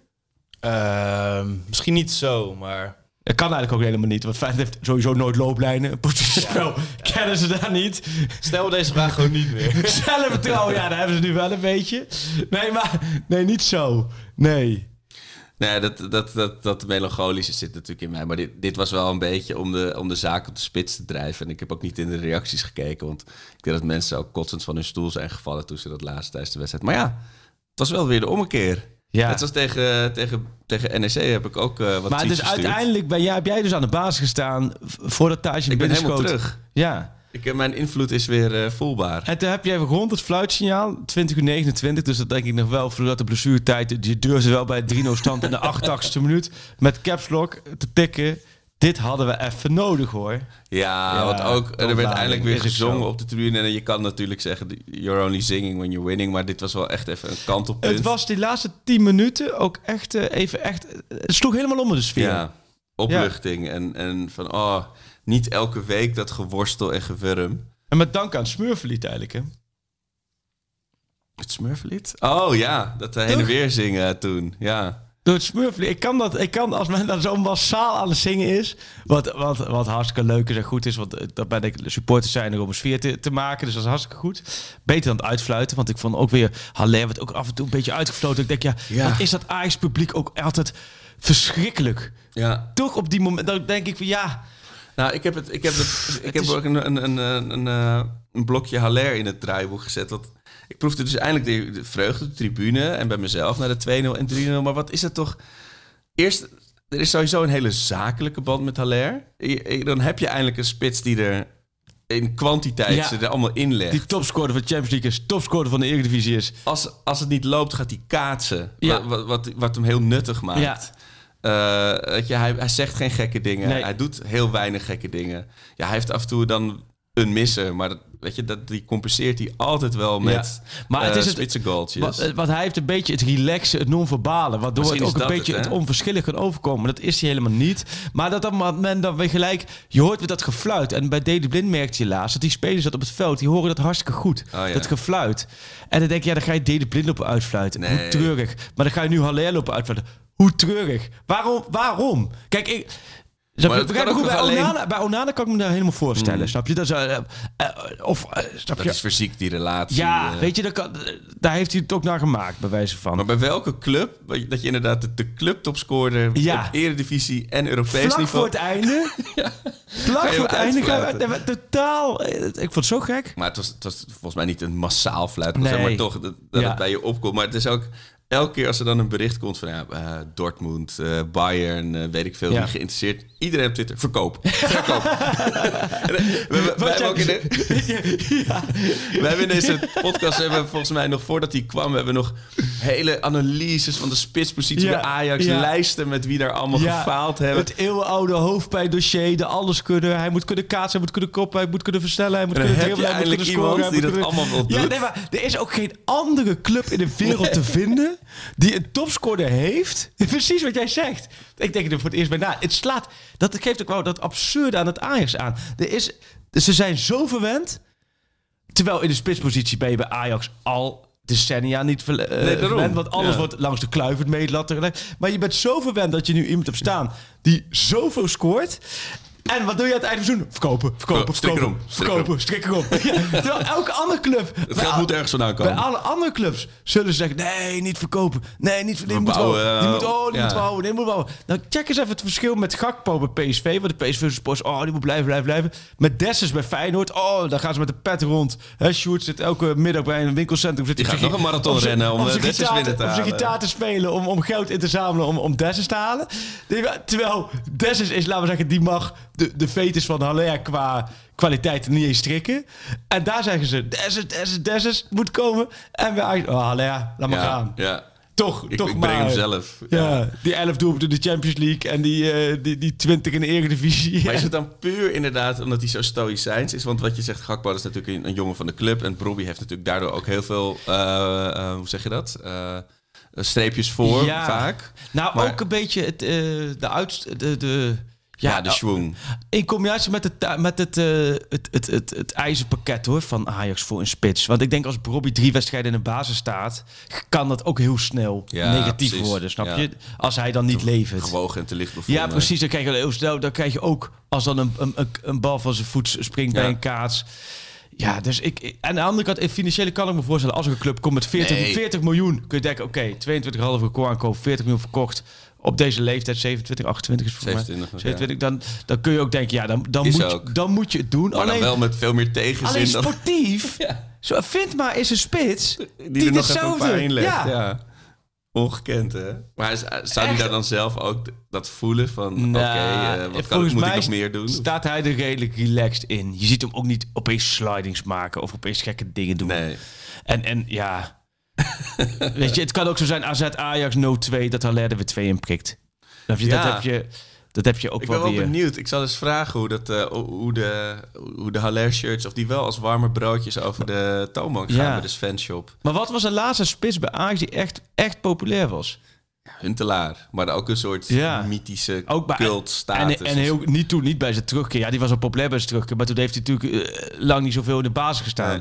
Ehm, misschien niet zo, maar Dat kan eigenlijk ook helemaal niet, want Feyenoord heeft sowieso nooit looplijnen. Positiespel kennen ze daar niet. stel deze vraag gewoon niet meer. Zelfvertrouwen, ja, daar hebben ze nu wel een beetje. Nee, maar nee, niet zo. Nee. Nee, dat, dat, dat, dat melancholische zit natuurlijk in mij. Maar dit, dit was wel een beetje om de, om de zaak op de spits te drijven. En ik heb ook niet in de reacties gekeken. Want ik denk dat mensen ook kotsend van hun stoel zijn gevallen toen ze dat laatst tijdens de wedstrijd. Maar ja, het was wel weer de ommekeer. Ja. Net als tegen, tegen, tegen NEC heb ik ook eh wat maar dus verstuurd. uiteindelijk ben jij, heb jij dus aan de basis gestaan voordat Thijs je Ik ben helemaal terug. Ja. Ik, heb- mijn invloed is weer eh, voelbaar. En toen heb jij rond het fluitsignaal, 20 uur 29, dus dat denk ik nog wel, voordat de blessuretijd, je durfde wel bij 3-0 stand in de 88ste minuut met caps lock te tikken. Dit hadden we even nodig hoor. Ja, Ja, want ook er werd eindelijk weer gezongen zo. op de tribune. En je kan natuurlijk zeggen, you're only singing when you're winning. Maar dit was wel echt even een kantelpunt. Het was die laatste 10 minuten ook echt eh, even echt. Het sloeg helemaal om in de sfeer. Ja, opluchting. En, en van, oh, niet elke week dat geworstel en gewurm. En met dank aan Smurflied eigenlijk hè. Het Smurflied? Oh ja, dat heen en weer zingen toen. Ja. Door het Smurflied. Ik kan dat, ik kan als men dan zo massaal aan het zingen is. Wat, wat, wat hartstikke leuk is en goed is. Want eh, dat ben ik de supporters zijn er om een sfeer te, te maken. Dus dat is hartstikke goed. Beter dan het uitfluiten. Want ik vond ook weer Haller werd ook af en toe een beetje uitgefloten. Ik denk, ja, Ja. wat is dat Ajax publiek ook altijd verschrikkelijk. ja. Toch op die moment, dan denk ik van ja. Nou, ik heb, het, ik heb, het, ik heb ook een, een, een, een, een, eh, een blokje Haller in het draaiboek gezet. Want ik proefde dus eindelijk de, de vreugde de tribune en bij mezelf naar de 2-0 en 3-0. Maar wat is het toch... Eerst, er is sowieso een hele zakelijke band met Haller. Dan heb je eindelijk een spits die er in kwantiteit Ja. ze er allemaal in legt. Die topscorer van de Champions League is, topscorer van de Eredivisie is. Als, als het niet loopt, gaat hij kaatsen. Ja. Wat, wat, wat hem heel nuttig maakt. Ja. Eh, weet je, hij, hij zegt geen gekke dingen. Nee. Hij doet heel weinig gekke dingen. Ja, hij heeft af en toe dan een misser. Maar dat, weet je, dat, die compenseert hij altijd wel met Maar het eh, is het-. Wat, eh, wat hij heeft een beetje het relaxen, het non-verbale. Waardoor Misschien het ook een beetje het, onverschillig kan overkomen. Dat is hij helemaal niet. Maar dat op men dan weer gelijk... Je hoort weer dat gefluit. En bij Deli Blind merkte je laatst... dat die spelers dat op het veld... die horen dat hartstikke goed. Oh, ja. Dat gefluit. En dan denk je... ja, dan ga je Deli Blind lopen uitfluiten. Nee. Hoe treurig. Maar dan ga je nu Haller lopen uitfluiten. Hoe treurig. Waarom? Waarom? Kijk, ik... Snap Maar je? dat Begrijp goed? bij, alleen- Onana, bij Onana kan ik me daar helemaal voorstellen. Snap je? Dat is, eh, of, eh, snap dat je? is fysiek, die relatie. Ja, weet je, dat kan, daar heeft hij het ook naar gemaakt, bij wijze van. Maar bij welke club, dat je inderdaad de, de clubtopscorer Ja. op eredivisie en Europees Vlak niveau... voor het einde. Vlak Ga je voor het einde we totaal. Ik vond het zo gek. Maar het was, het was volgens mij niet een massaal fluit. Nee. Zeg maar toch dat, dat Ja. het bij je opkomt. Maar het is ook elke keer als er dan een bericht komt van ja, eh, Dortmund, eh, Bayern, eh, weet ik veel, Ja. niet geïnteresseerd. Iedereen op Twitter, verkoop. Verkoop. We, we, hebben ook in de, we hebben in deze podcast, hebben volgens mij nog voordat hij kwam, we hebben nog hele analyses van de spitspositie Ja. bij Ajax, Ja. lijsten met wie daar allemaal Ja, gefaald hebben. Het eeuwenoude hoofdpijndossier, de alles kunnen. Hij moet kunnen kaatsen, hij moet kunnen koppen, hij moet kunnen versnellen, hij moet kunnen dribbelen, hij moet kunnen scoren. iemand die dat kunnen- allemaal wel Ja, doet. nee, maar er is ook geen andere club in de wereld te vinden die een topscorer heeft. Precies wat jij zegt. Ik denk er voor het eerst bij na. Het slaat, dat geeft ook wel dat absurde aan het Ajax aan. Er is, ze zijn zo verwend. Terwijl in de spitspositie ben je bij Ajax al decennia niet ver, eh, Nee, daarom. verwend. Want alles Ja. wordt langs de kluivert tegelijk. Maar je bent zo verwend dat je nu iemand hebt staan die zoveel scoort. En wat doe je aan het einde van het seizoen? Verkopen, verkopen, verkopen. verkopen, strik erop. Ja, terwijl elke andere club... Het geld moet ergens vandaan komen. Bij alle andere clubs zullen ze zeggen: nee, niet verkopen. Nee, niet die moet wel. Die moet, oh, die moet. Die moet bouwen. Nou, check eens even het verschil met Gakpo bij PSV. Want de PSV supporters, oh, die moet blijven, blijven, blijven. Met Dessers bij Feyenoord, oh, dan gaan ze met de pet rond. Sjoerd zit elke middag bij een winkelcentrum. Zit Die gaat zijn nog een marathon zijn- rennen om, eh, zijn Dessers gitaar binnen te Op zijn halen. gitaar te spelen om, om geld in te zamelen om, om Dessers te halen. Terwijl Dessers is, laten we zeggen, die mag de, de fetus van Haller qua kwaliteit niet eens strikken. En daar zeggen ze, Dessers, Dessers, Dessers moet komen. En wij eigenlijk, oh Haller, laat maar ja, gaan. ja. Toch, Ik, toch ik maar. breng hem zelf. Ja, die 11 doelpunten in de Champions League en die, eh, die, die 20 in de Eredivisie. Maar is het dan puur inderdaad omdat hij zo stoïcijns is? Want wat je zegt, Gakpo is natuurlijk een, een jongen van de club. En Brobby heeft natuurlijk daardoor ook heel veel, eh, eh, hoe zeg je dat? Streepjes voor, Ja. vaak. Nou, Maar- ook een beetje het, de uit... De, de, Ja, de schwung. In combinatie met het, met het, eh, het, het, het, het ijzerpakket hoor, van Ajax voor een spits. Want ik denk als Robbie drie wedstrijden in de basis staat, kan dat ook heel snel negatief worden, snap je? Als hij dan niet levert. Gewogen en te licht. Ja, precies. Dan krijg je heel snel. Dan krijg je ook als dan een, een, een- bal van zijn voet springt bij een kaats. Ja, dus ik, ik- aan de andere kant, in financiële kan ik me voorstellen, als er een club komt met 40, Nee. 40 miljoen, kun je denken, oké, 22,5 record aankoop, 40 miljoen verkocht. Op deze leeftijd, 27, 28 is voor 27, mij. ja. 27, dan, dan kun je ook denken, ja, dan, dan, Is moet, je, dan moet je het doen. Maar dan alleen wel met veel meer tegenzin alleen dan sportief, Ja. zo, vind maar eens een spits die, er nog even een paar. Ja. Ja. Ongekend, hè? Maar zou hij daar dan zelf ook dat voelen van... Oké, Nou, eh, wat kan, volgens moet ik nog meer doen? Staat hij er redelijk relaxed in. Je ziet hem ook niet opeens slidings maken of opeens gekke dingen doen. Nee. En, en ja, weet je, het kan ook zo zijn AZ Ajax 0-2 dat Haller er weer 2 in prikt. Dat, je, Ja. dat, heb je, dat heb je ook Ik wel ben wel weer. benieuwd. Ik zal eens vragen hoe, dat, eh, hoe de, hoe de Haller shirts... of die wel als warme broodjes over de toonbank gaan Ja. bij de fanshop. Maar wat was de laatste spits bij Ajax die echt, echt populair was? Huntelaar. Maar ook een soort Ja. mythische Ook bij, cultstatus. En, en heel, niet toen, niet bij zijn terugkeer. Ja, die was al populair bij zijn terugkeer. Maar toen heeft hij natuurlijk eh, lang niet zoveel in de basis gestaan. Nee.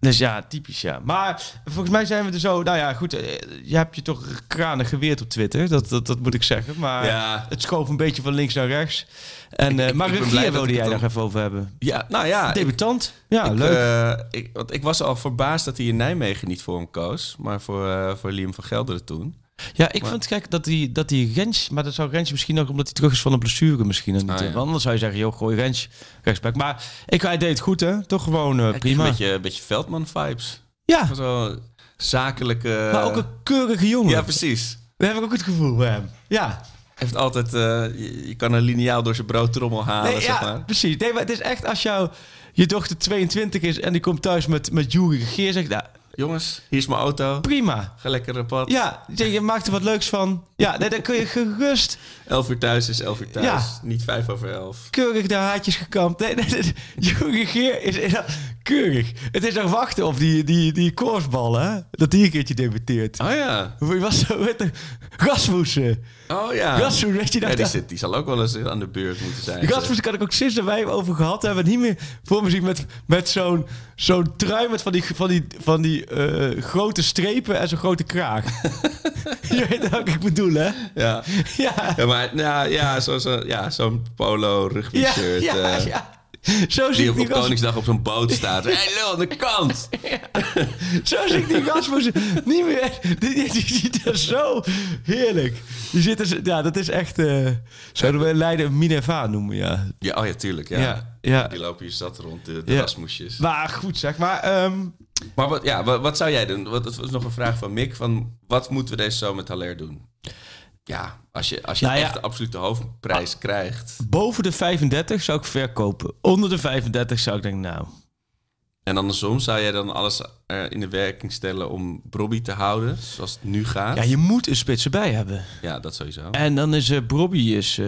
Dus ja, typisch ja. Maar volgens mij zijn we er zo... Nou ja, goed. eh, Je hebt je toch kranig geweerd op Twitter. Dat, dat, dat moet ik zeggen. Maar Ja. het schoof een beetje van links naar rechts. En, eh ik maar ben regie wilde jij nog even over hebben. Ja, nou ja. ik- Debutant. Ja, ik, leuk. eh, ik, want ik was al verbaasd dat hij in Nijmegen niet voor hem koos. Maar voor, eh, voor Liam van Gelderen toen. Ja, ik maar- vond het gek dat die, dat die Rens... Maar dat zou Rens misschien ook omdat hij terug is van een blessure misschien. Niet, Ah, ja. Want anders zou je zeggen, joh, gooi Rens rechtsback. Maar ik, hij deed het goed, hè? Toch gewoon eh, prima. Een beetje, een beetje Veldman-vibes. Ja, Zo zakelijke... maar ook een keurige jongen. Ja, precies. Daar heb ik ook het gevoel bij hem. Ja, Heeft altijd... eh, je, je kan een liniaal door zijn broodtrommel halen, nee, zeg ja maar. precies. Nee, maar het is echt als jouw je dochter 22 is en die komt thuis met, met Jury Geer, zegt nou, Jongens, hier is mijn auto. prima. Ga lekker op pad. Ja, je maakt er wat leuks van. Ja, nee, dan kun je gerust 11 uur thuis is 11 uur thuis. Ja. Niet 5 over 11. keurig de haartjes gekamd. Nee, nee, nee. Jury Geer is is- keurig. Het is nog wachten op die, die, die korfballen, hè? dat die een keertje debuteert. Oh ja. Hoe was zo met de? Oh ja. Rasmussen, weet je dat? Ja, die, zit, die zal ook wel eens aan de beurt moeten zijn. Rasmussen kan ik ook sinds dat wij over gehad hebben niet meer voor me zien met, met zo'n zo'n trui met van die, van die, van die eh, grote strepen en zo'n grote kraag. je weet wat ik bedoel, hè? Ja. Ja, Ja, maar ja, ja, zo'n zo, ja, zo'n polo rugby shirt. ja, eh, ja. Zo zie Die ik op, die op Ras- Koningsdag op zo'n boot staat. Hé, hey, lul, aan de kant! Zo zie ik die Rasmussen niet meer. Die, die, die ziet er zo heerlijk. Die zit er, ja, dat is echt. eh zouden we Leiden Minerva noemen, ja. Ja, oh ja, tuurlijk. Ja. Ja, ja. Die lopen hier zat rond, de, de Ja. Rasmusjes. Maar goed, zeg maar. ehm, Maar wat, ja, wat, wat zou jij doen? Wat, dat was nog een vraag van Mick. Van, wat moeten we deze zomer met Haller doen? Ja, als je, als je Nou ja. echt de absolute hoofdprijs krijgt. boven de 35 zou ik verkopen. Onder de 35 zou ik denken, nou. En andersom, zou jij dan alles er in de werking stellen om Bobby te houden? Zoals het nu gaat? Ja, je moet een spits erbij hebben. Ja, dat sowieso. En dan is uh, Bobby is... eh,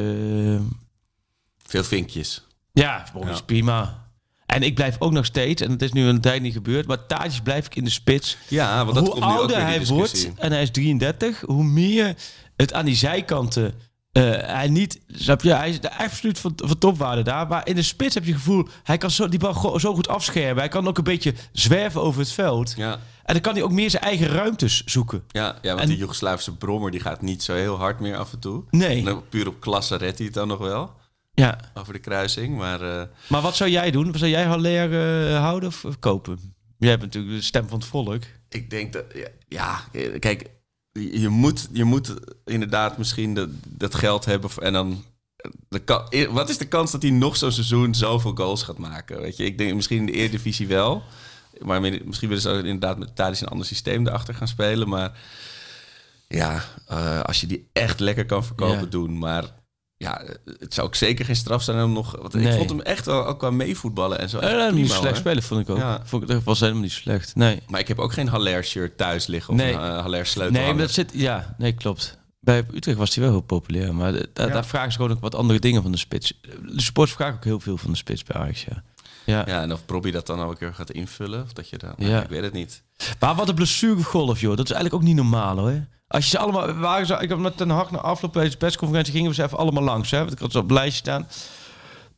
Veel vinkjes. ja, Bobby Ja. is prima. En ik blijf ook nog steeds, en het is nu een tijd niet gebeurd, maar Tadic blijf ik in de spits. Ja, want dat hoe komt nu ook ouder hij wordt, en hij is 33, hoe meer het aan die zijkanten... eh, hij niet, snap je, hij is de absoluut van, van topwaarde daar. Maar in de spits heb je het gevoel, hij kan zo, die bal zo goed afschermen. Hij kan ook een beetje zwerven over het veld. Ja, En dan kan hij ook meer zijn eigen ruimtes zoeken. ja, ja want En- die Joegoslavische brommer die gaat niet zo heel hard meer af en toe. Nee. En puur op klasse redt hij het dan nog wel. Ja. Over de kruising. Maar eh, Maar wat zou jij doen? Zou jij Haller eh, houden of, of kopen? Jij hebt natuurlijk de stem van het volk. ik denk dat... Ja, ja, kijk... Je moet, je moet inderdaad misschien dat, dat geld hebben. En dan... De ka- wat is de kans dat hij nog zo'n seizoen zoveel goals gaat maken? Weet je, ik denk misschien in de Eredivisie wel. Maar misschien willen ze inderdaad met tijdens een ander systeem erachter gaan spelen. Maar ja, eh, als je die echt lekker kan verkopen, Ja. doen. Maar ja, het zou ook zeker geen straf zijn om nog... Want Ik vond hem echt wel ook qua meevoetballen en zo. echt Eh, niet slecht hoor. spelen, vond ik ook. Ja. Vond ik, dat was helemaal niet slecht. Nee. Maar ik heb ook geen Haller shirt thuis liggen of Nee. een uh, Haller sleutel. Nee, maar dat zit... Ja, nee, klopt. Bij Utrecht was hij wel heel populair. Maar de- daar, daar vragen ze gewoon ook wat andere dingen van de spits. De sports vragen ook heel veel van de spits bij Ajax, ja. Ja. Ja, en of Bobby dat dan ook een keer gaat invullen. Of dat je dan... Ja. Ik weet het niet. Maar wat een blessuregolf, joh. Dat is eigenlijk ook niet normaal, hoor. Als je ze allemaal... Waren ze, ik heb met Ten Hag na afloop deze persconferentie... gingen we ze even allemaal langs, hè. Want ik had ze op het lijstje staan.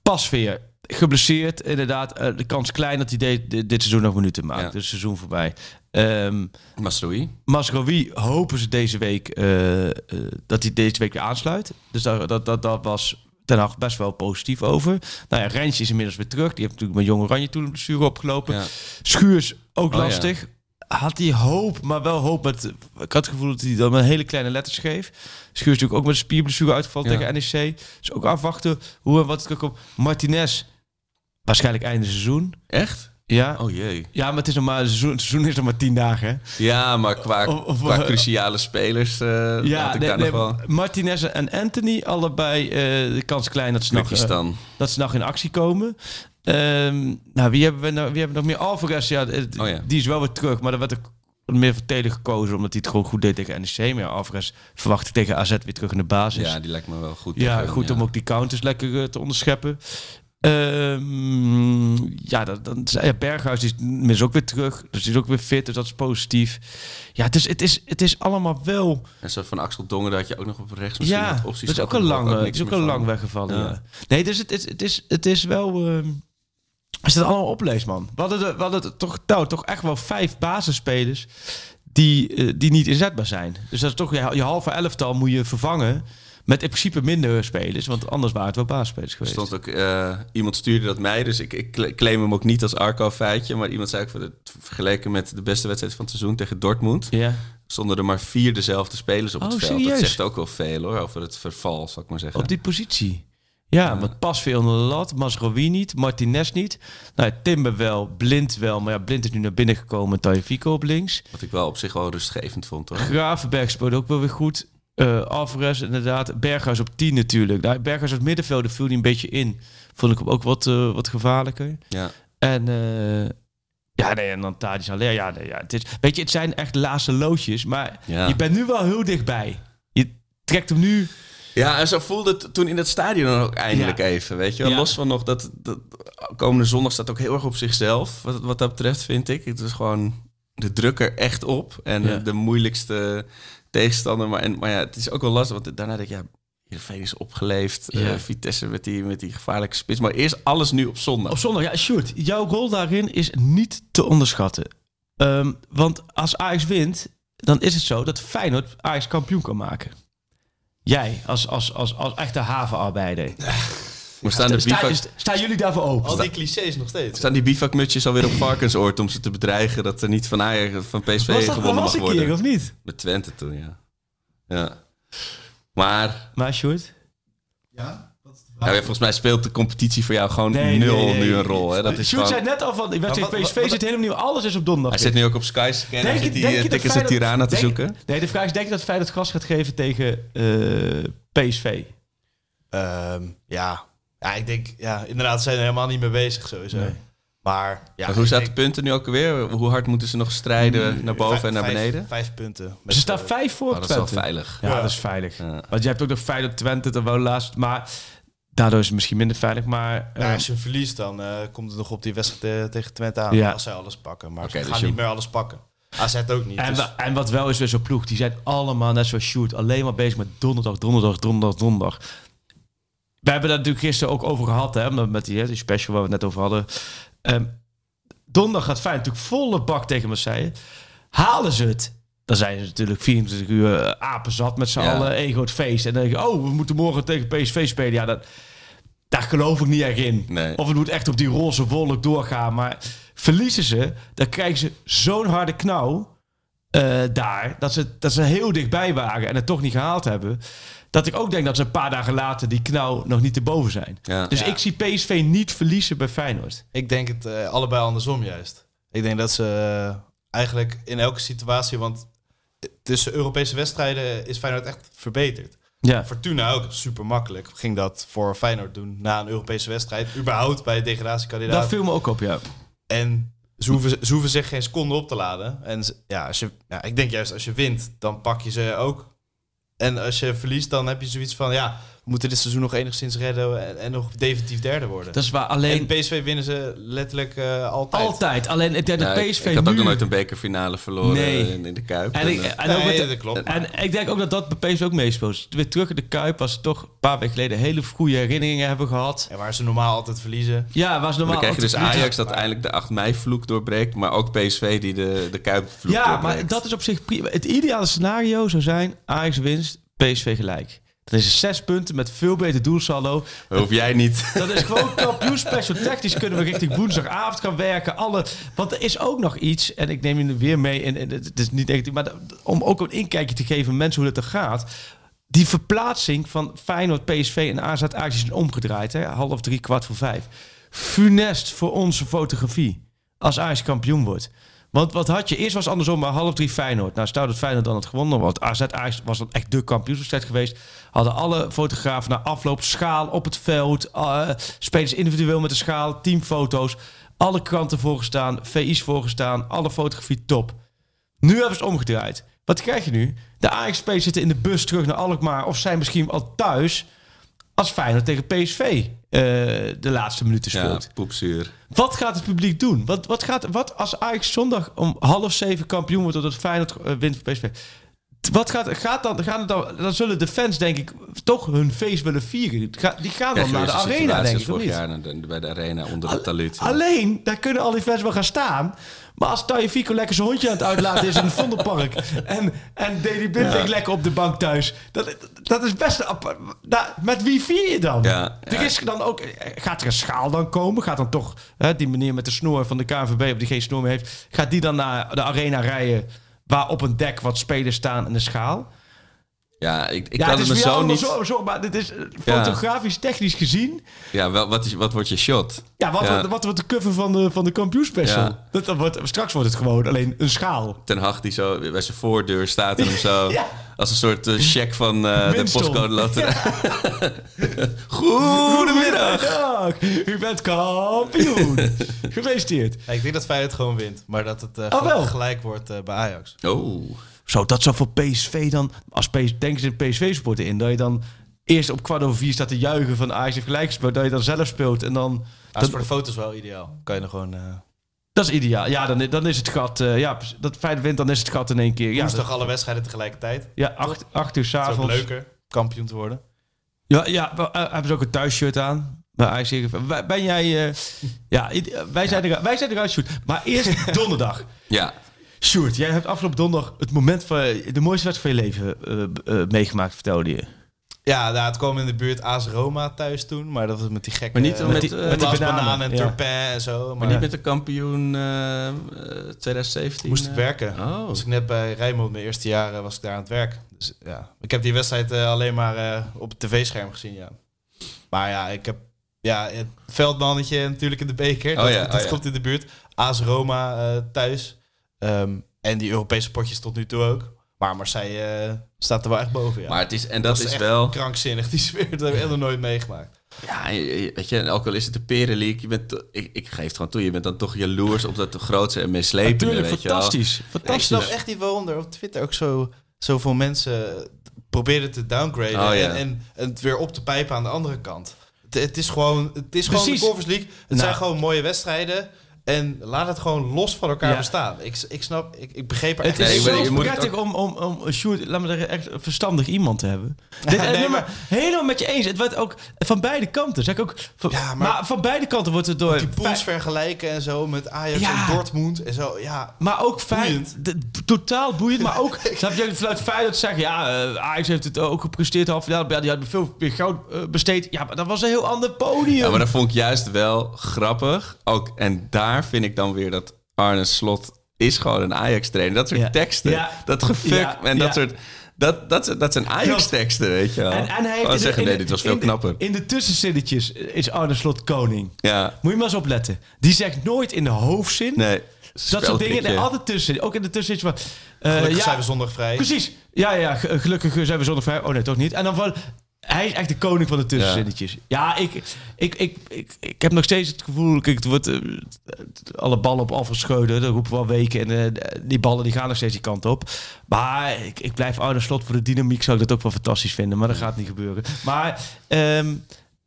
Pasveer, geblesseerd. Inderdaad, eh, de kans klein dat hij de- de- dit seizoen nog minuten maakt. Ja. Dus seizoen voorbij. Ehm Masroui? Masrowi hopen ze deze week eh, eh, dat hij deze week weer aansluit. Dus dat, dat, dat, dat was Ten Hag best wel positief over. Nou ja, Rensje is inmiddels weer terug. Die heeft natuurlijk met Jong Oranje toen een blessure opgelopen. Ja. Schuurs ook Oh, lastig. Had hij hoop, maar wel hoop met... Ik had het gevoel dat hij dan met hele kleine letters schreef. Schuurs is natuurlijk ook met een spierblessure uitgevallen Ja. tegen NEC. Dus ook afwachten hoe en wat het komt. Martinez, waarschijnlijk einde seizoen. Echt? Ja. Oh jee. Ja, maar het is nog maar, het seizoen, is nog maar tien dagen. Hè? Ja, maar qua, Of- of, qua cruciale spelers eh Ja, had ik nee, daar nee, nog wel... Martinez en Anthony, allebei eh, de kans klein dat ze, nog, Kyrgyzstan. dat ze nog in actie komen. Ehm, nou, wie hebben we nou, wie hebben we nog meer? Alvarez, ja, Oh ja. die is wel weer terug, maar daar werd ook meer voor Telen gekozen, omdat hij het gewoon goed deed tegen NEC. Maar Alvarez verwacht ik tegen AZ weer terug in de basis. Ja, die lijkt me wel goed. Ja, tegen- goed ja. om ook die counters lekker te onderscheppen. Ehm, ja, dat, dan, ja, Berghuis is, is ook weer terug. Dus is ook weer fit, dus dat is positief. Ja, het is, het is, het is allemaal wel... En zo van Axel Dongen, dat je ook nog op rechts misschien Ja, opties dat is ook een maar lang, niks het is ook een lang weggevallen. Ja. Ja. Nee, dus het, is het, is, het is wel... ehm, als dat allemaal opleest, man. We hadden, de, we hadden het toch, nou, toch echt wel vijf basisspelers die, eh, die niet inzetbaar zijn. Dus dat is toch je, je halve elftal moet je vervangen met in principe minder spelers. Want anders waren het wel basisspelers Er geweest. stond ook, eh, iemand stuurde dat mij, dus ik, ik cla- claim hem ook niet als Arco-feitje. Maar iemand zei ook, het- vergeleken met de beste wedstrijd van het seizoen tegen Dortmund, Ja. stonden er maar vier dezelfde spelers op het Oh, veld. Dat serieus? zegt ook wel veel hoor, over het verval, zal ik maar zeggen. Op die positie. Ja, want pas veel onder de lat. Masrowi niet, Martinez niet. Nou, Timber wel, Blind wel. Maar ja, Blind is nu naar binnen gekomen. Tagliafico op links. Wat ik wel op zich wel rustgevend vond hoor. Gravenberg speelde ook wel weer goed. Eh Alvarez inderdaad. Berghuis op 10 natuurlijk. Nou, Berghuis als middenvelder viel hij een beetje in. Vond ik hem ook wat, eh, wat gevaarlijker. Ja. En eh, ja, nee, en dan Tadis Haller. Ja, nee, ja, het is, weet je, het zijn echt laatste loodjes. Maar Ja. je bent nu wel heel dichtbij. Je trekt hem nu... Ja, en zo voelde het toen in het stadion ook eindelijk Ja. even. Weet je wel, Ja. los van nog dat, dat komende zondag staat ook heel erg op zichzelf. Wat, wat dat betreft, vind ik. Het is gewoon de druk er echt op. En Ja. de moeilijkste tegenstander. Maar, en, maar ja, het is ook wel lastig. Want daarna denk ik, ja, Heerenveen is opgeleefd. Ja. Eh, Vitesse met die, met die gevaarlijke spits. Maar eerst alles nu op zondag. Op zondag, ja, Sjoerd, jouw rol daarin is niet te onderschatten. Ehm, want als Ajax wint, dan is het zo dat Feyenoord Ajax kampioen kan maken. Jij, als, als, als, als echte havenarbeider. Maar staan, de bivak, sta- staan jullie daarvoor open? Al die clichés nog steeds. staan die bivakmutjes alweer op varkensoord om ze te bedreigen dat er niet van Ajax van PSV was dat, gewonnen was mag een keer, worden? of niet? Met Twente toen, ja. Ja. Maar Maar Sjoerd? Ja? Ja, volgens mij speelt de competitie voor jou gewoon Nee, nul nee, nee. nu een rol. Hè? Dat is Sjoerd gewoon... zei net al van, ik werd tegen wat- PSV wat- zit helemaal nieuw. Alles is op donderdag. Hij zit nu ook op Sky Scanner, Denk je- zit die denk je eh, dat tickets Tirana te denk- zoeken. Nee, de vraag is, denk je dat Feyenoord gas gaat geven tegen eh, PSV? Ehm, ja. Ja, ik denk, ja, inderdaad, ze zijn er helemaal niet mee bezig sowieso. Nee. Maar ja, Maar hoe staat de punten nu ook alweer? Hoe hard moeten ze nog strijden naar boven vijf- en naar vijf- beneden? Vijf punten. Ze staan vijf voor Oh, op dat is wel Twente. veilig. Ja, Ja. dat is veilig. Ja. Want je hebt ook nog Feyenoord Twente, dat wel laatst. Maar daardoor is het misschien minder veilig. Maar ja, eh, als je hem verliest, dan eh, komt het nog op die wedstrijd tegen Twente aan. Ja. Als zij alles pakken. Maar Oké, ze dus gaan je- niet meer alles pakken. AZ ook niet. en, dus- wa- en wat wel is weer zo'n ploeg. Die zijn allemaal net zoals Shoot. Alleen maar bezig met donderdag, donderdag, donderdag, donderdag. We hebben daar natuurlijk gisteren ook over gehad. Hè, met die, special waar we het net over hadden. Ehm, donderdag gaat Feyenoord natuurlijk volle bak tegen Marseille. Halen ze het? Dan zijn ze natuurlijk 24 uur eh, apenzat met z'n Ja. allen. Ego het feest. En dan denk je, oh, we moeten morgen tegen PSV spelen. Ja, dat, daar geloof ik niet echt in. Nee. Of het moet echt op die roze wolk doorgaan. Maar verliezen ze, dan krijgen ze zo'n harde knauw eh, daar. Dat ze, dat ze heel dichtbij waren en het toch niet gehaald hebben. Dat ik ook denk dat ze een paar dagen later die knauw nog niet te boven zijn. Ja. Dus Ja. ik zie PSV niet verliezen bij Feyenoord. Ik denk het eh, allebei andersom juist. Ik denk dat ze eh, eigenlijk in elke situatie... Want tussen Europese wedstrijden is Feyenoord echt verbeterd. Ja. Fortuna ook super makkelijk. Ging dat voor Feyenoord doen na een Europese wedstrijd. Überhaupt bij degradatiekandidaat. Dat viel me ook op, ja. En ze hoeven, ze hoeven zich geen seconde op te laden. En ze- ja, als je, ja, ik denk juist als je wint, dan pak je ze ook. En als je verliest, dan heb je zoiets van... ja, we moeten dit seizoen nog enigszins redden... en, en nog definitief derde worden. Dat is waar. en Alleen PSV winnen ze letterlijk eh, altijd. altijd. Alleen ik denk Ja, dat ik, PSV ik had ook nog nooit een bekerfinale verloren Nee. in, in de Kuip. En, ik, En, eh, en, ook Nee, met- dat klopt. en ik denk ook dat dat bij PSV ook meespeelt. Weer terug in de Kuip, als ze toch een paar weken geleden hele goede herinneringen hebben gehad. En waar ze normaal altijd verliezen. Ja, waar ze dan normaal krijg je dus. Ajax dat eindelijk de 8 mei-vloek doorbreekt. Maar ook PSV die de, de Kuip-vloek Ja, doorbreekt. maar dat is op zich prima. Het ideale scenario zou zijn Ajax winst, PSV gelijk. Dan is zes punten met veel beter doelsaldo. Dat hoef jij niet. Dat is gewoon kampioen special tactisch kunnen we richting woensdagavond gaan werken. Alle, want er is ook nog iets, en ik neem je er weer mee, en, en het is niet negatief, maar om ook een inkijkje te geven mensen hoe het er gaat. Die verplaatsing van Feyenoord, PSV en AZ Ajax is omgedraaid. Hè? Half drie, kwart voor vijf. Funest voor onze fotografie. als Ajax kampioen wordt. Want wat had je? Eerst was andersom, maar half drie Feyenoord. Nou, stel dat Feyenoord dan het gewonnen. Want AZ was dan echt de kampioenswedstrijd geweest. Hadden alle fotografen na afloop schaal op het veld. eh, spelers individueel met de schaal, teamfoto's. Alle kranten voorgestaan, VI's voorgestaan. Alle fotografie top. Nu hebben ze omgedraaid. Wat krijg je nu? De Ajax-spelers zitten in de bus terug naar Alkmaar... of zijn misschien al thuis als Feyenoord tegen PSV de laatste minuten Ja, speelt. poepzuur. Wat gaat het publiek doen? Wat, wat, gaat, wat als Ajax zondag om half zeven kampioen wordt... doordat Feyenoord eh, wint van PSV? Wat gaat, gaat dan, gaan het dan, dan zullen de fans denk ik toch hun feest willen vieren. Die gaan dan naar de arena, denk ik, vorig jaar bij de arena onder ja. Alleen, daar kunnen al die fans wel gaan staan. Maar als Taje Fico lekker zijn hondje aan het uitlaten is in het Vondelpark... en, en Deli lekker op de bank thuis... dat, dat is best... apart- met wie vier je dan? Ja, er is dan ook... Gaat er een schaal dan komen? Gaat dan toch hè, die meneer met de snoer van de KNVB... of die geen snoer meer heeft... gaat die dan naar de arena rijden... waar op een dek wat spelers staan en een schaal? Ja, ik, ik ja, kan het me zo niet... zo, zo, maar dit is eh, Ja. fotografisch, technisch gezien... Ja, wel, wat, is, wat wordt je shot? Ja, wat, Ja. Wordt, wat wordt de cover van de, van de? Ja. Dat, dat wordt, straks wordt het gewoon alleen een schaal. Ten Hag die zo bij zijn voordeur staat en hem zo... Ja. Als een soort eh, check van eh, de postcode loterij. Goedemiddag. Dag, u bent kampioen. Gefeliciteerd. Ja, ik denk dat Feyenoord gewoon wint. Maar dat het Oh, gelijk wordt bij Ajax. Oh. Zo, dat zou voor PSV dan... Als PS, denken ze de PSV-sporten in, dat je dan eerst op kwart over vier staat te juichen van Ajax heeft gelijk gespeeld, dat je dan zelf speelt en dan... Dat is voor de foto's wel ideaal. Kan je er gewoon... eh dat is ideaal. Ja, dan, dan is het gat... eh, ja, dat feit wint, dan is het gat in één keer. Ja, woensdag dat- alle wedstrijden tegelijkertijd. ja acht, acht uur Dat is ook s'avonds. leuker. Kampioen te worden. Ja, ja eh, hebben ze ook een thuisshirt aan? Bij Ajax Heerenveen. Ben- jij... eh, ja, wij zijn, er, wij zijn eruit, Sjoerd. Maar eerst donderdag. Ja. Sjoerd, jij hebt afgelopen donderdag het moment van de mooiste wedstrijd van je leven eh, eh, meegemaakt, vertelde je. Ja, nou, het kwam in de buurt AS Roma thuis toen. Maar dat was met die gekke... Maar niet met, die- met met die die bananen, bananen en ja. Turpin en zo. Maar, Maar niet met de kampioen eh, eh, 2017? moest ik werken. Oh. Was ik net bij Rijnmond, mijn eerste jaar, eh, was ik daar aan het werk. Dus ja, ik heb die wedstrijd alleen maar eh, op het tv-scherm gezien, ja. Maar ja, ik heb ja, het veldmannetje natuurlijk in de beker. Oh dat ja, dat oh ja. komt in de buurt. AS Roma eh, thuis. Ehm, en die Europese potjes tot nu toe ook. Maar Marseille eh, staat er wel echt boven, ja. Maar het is, en dat, is echt wel... krankzinnig, die sfeer. Dat heb ik nog nooit meegemaakt. Ja, je- weet je, ook al is het de Perenleague, je bent, ik, ik geef het gewoon toe, je bent dan toch jaloers op dat de grootste en meeslepende, Natuurlijk, weet je wel. fantastisch. ik Fantastisch. snap echt niet waarom er op Twitter ook zo, zoveel mensen probeerden te downgraden. Oh, ja. en, en, en het weer op te pijpen aan de andere kant. Het, het is gewoon, het is gewoon de. Conference League. Het Nou. zijn gewoon mooie wedstrijden. En laat het gewoon los van elkaar Ja. bestaan. Ik, ik snap, ik, ik begreep er Het echt is Nee, zo moet het prettig om, om, om Sjoerd, laat me zeggen, echt een verstandig iemand te hebben. Dit, nee, nee, maar, helemaal met je eens. Het wordt ook van beide kanten. Zeg ik ook, van, Ja, maar, maar- van beide kanten wordt het door... die pools vergelijken en zo met Ajax Ja. en Dortmund en zo. Ja, Maar ook de- totaal boeiend, maar ook snap je vanuit Feyenoord zeggen ja, eh, Ajax heeft het ook gepresteerd half jaar, ja, die hadden veel meer goud eh, besteed. Ja, maar dat was een heel ander podium. Ja, maar dat vond ik juist wel grappig. Ook, en daar vind ik dan weer dat Arne Slot is gewoon een Ajax-trainer. Dat soort Ja. teksten, Ja. dat gefuck Ja. en dat Ja. soort... Dat, dat, dat zijn Ajax-teksten, weet je wel. En, en hij heeft in de- zeggen, in nee, de- dit was in veel de- knapper. In de tussenzinnetjes is Arne Slot koning. Ja, Moet je maar eens opletten. Die zegt nooit in de hoofdzin nee. dat soort dingen. Nee, altijd tussen. Ook in de tussenzinnetjes van... eh, gelukkig ja, zijn we zondag vrij. Precies. Ja, ja, ge- gelukkig zijn we zonder vrij. Oh nee, toch niet. En dan van... Hij is echt de koning van de tussenzinnetjes. Ja, ik, ik, ik, ik, ik heb nog steeds het gevoel... Kijk, het wordt eh, alle ballen op afgescheuden. Dat roepen we al weken. En eh, die ballen die gaan nog steeds die kant op. Maar ik, ik blijf Arne Slot voor de dynamiek. Zou ik dat ook wel fantastisch vinden. Maar dat gaat niet gebeuren. Maar... ehm,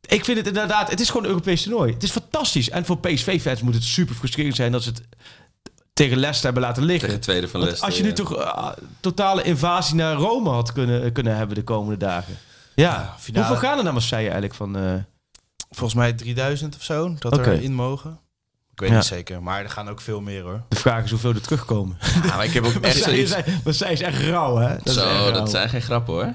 ik vind het inderdaad... Het is gewoon een Europees toernooi. Het is fantastisch. En voor PSV-fans moet het super frustrerend zijn... dat ze het tegen Leicester hebben laten liggen. Tegen tweede van Leicester. als je nu ja. toch eh, totale invasie naar Rome had kunnen, kunnen hebben de komende dagen. Ja, finale. hoeveel gaan er naar Marseille eigenlijk van... eh, Volgens mij 3000 of zo, dat Oké. er in mogen. Ik weet Ja. niet zeker, maar er gaan ook veel meer hoor. de vraag is hoeveel er terugkomen. Ja, maar ik heb ook echt zoiets... is, Marseille is echt rauw, hè? Dat is Zo, rauw. dat zijn geen grappen hoor.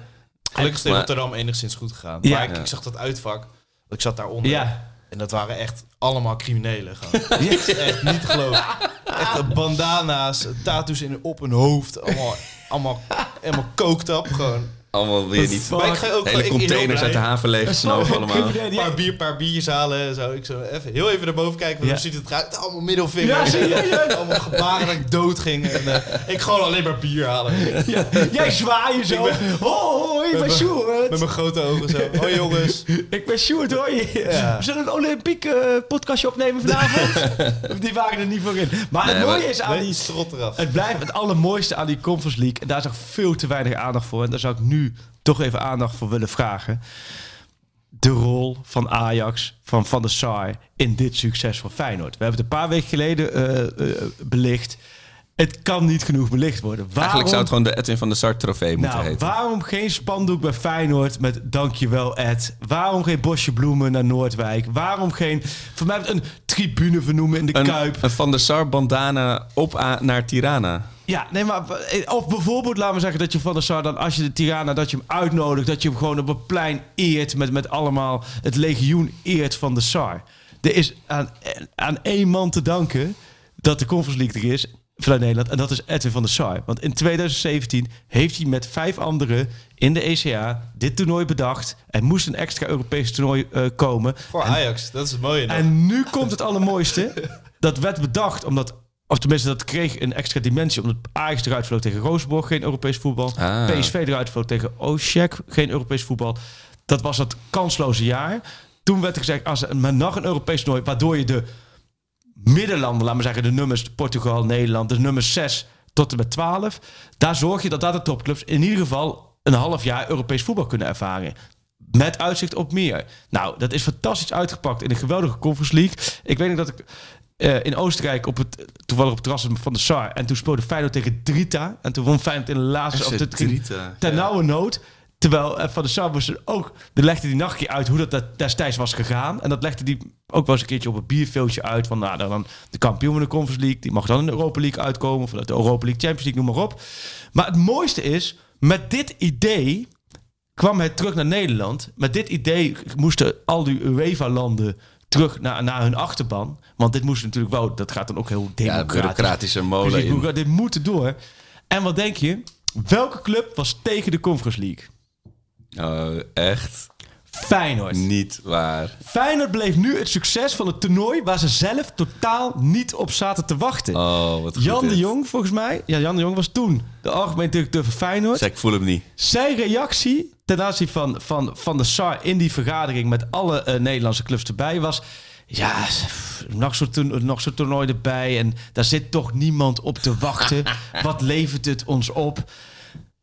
Gelukkig is Maar- Rotterdam enigszins goed gegaan. Ja. maar ik, ik zag dat uitvak. Ik zat daaronder. Ja. En dat waren echt allemaal criminelen. Gewoon. echt niet te geloven. Echt eh, bandana's, tattoos in, op hun hoofd. Allemaal, allemaal helemaal coked up. Gewoon. Allemaal weer niet. Maar ik ga ook Hele ik- ik- heel containers uit de haven leeggesnoven allemaal. Een paar, bier, paar biertjes halen en zo. Ik zo even, heel even naar boven kijken. want. Hoe ziet het eruit? Allemaal middelvingers. Allemaal gebaren dat ik dood ging. En, eh, ik gewoon alleen maar bier halen. Ja, jij zwaaien zo. Ik oh, oh, ik ben Met Sjoerd. mijn grote ogen zo. Hoi jongens. Ik ben Sjoerd, hoor je. Ja. We zullen een Olympiek eh, podcastje opnemen vanavond. die waren er niet voor in. Maar het mooie maar- is aan die... strot eraf. Het blijft het allermooiste aan die Conference League. En daar is nog veel te weinig aandacht voor. En daar zou ik nu toch even aandacht voor willen vragen. De rol van Ajax, van Van der Sar in dit succes van Feyenoord. We hebben het een paar weken geleden eh, eh, belicht. Het kan niet genoeg belicht worden. Waarom, Eigenlijk zou het gewoon de Edwin van der Sar trofee moeten nou, heten. waarom geen spandoek bij Feyenoord met dankjewel Ed? Waarom geen bosje bloemen naar Noordwijk? Waarom geen, voor mij een tribune vernoemen in de Kuip? Een, Van der Sar bandana op naar Tirana. Ja, nee, maar of bijvoorbeeld laten we zeggen dat je van der Sar dan als je de Tirana dat je hem uitnodigt, dat je hem gewoon op een plein eert met, met allemaal het legioen eert van de Sar. Er is aan, aan één man te danken dat de Conference League er is vanuit Nederland en dat is Edwin van der Sar. Want in 2017 heeft hij met vijf anderen in de ECA dit toernooi bedacht. Er moest een extra Europees toernooi eh, komen. Voor Ajax, dat is het mooie. En nu komt het allermooiste. Dat werd bedacht omdat... Of tenminste, dat kreeg een extra dimensie. Omdat Ajax eruit vloog tegen Roosborg, geen Europees voetbal. Ah. PSV eruit vloog tegen Oshek, geen Europees voetbal. Dat was dat kansloze jaar. Toen werd er gezegd, als er maar nog een Europees toernooi... waardoor je de middenlanden, laten we zeggen... de nummers Portugal, Nederland, de nummers 6 tot en met 12... daar zorg je dat daar de topclubs in ieder geval... een half jaar Europees voetbal kunnen ervaren. Met uitzicht op meer. Nou, dat is fantastisch uitgepakt in een geweldige Conference League. Ik weet nog dat ik eh, in Oostenrijk op het toevallig op het terras van de Sar en toen speelde Feyenoord tegen Drita en toen won Feyenoord in de laatste of de ten nauwe nood. Terwijl eh, van de Sar was er ook, de legde die nachtje uit hoe dat, dat destijds was gegaan. En dat legde die ook wel eens een keertje op een bierveeltje uit. Van nou, dan de kampioen van de Conference League, die mag dan in de Europa League uitkomen. Vanuit de Europa League, Champions League, noem maar op. Maar het mooiste is, met dit idee kwam hij terug naar Nederland. Met dit idee moesten al die UEFA-landen terug naar, naar hun achterban. Want dit moest natuurlijk wel, dat gaat dan ook heel Ja, democratisch. bureaucratische molen Precies, dit moet door. En wat denk je? Welke club was tegen de Conference League? Oh, echt Feyenoord. niet waar. Feyenoord bleef nu het succes van het toernooi waar ze zelf totaal niet op zaten te wachten. Oh, wat goed Jan de. Jong, volgens mij. Ja, Jan de Jong was toen de algemeen directeur van Feyenoord. Zeg, ik voel hem niet. Zijn reactie ten aanzien van, van, van de SAR in die vergadering met alle eh, Nederlandse clubs erbij was... Ja, pff, nog zo'n toerno- nog zo'n toernooi erbij en daar zit toch niemand op te wachten. Wat levert het ons op?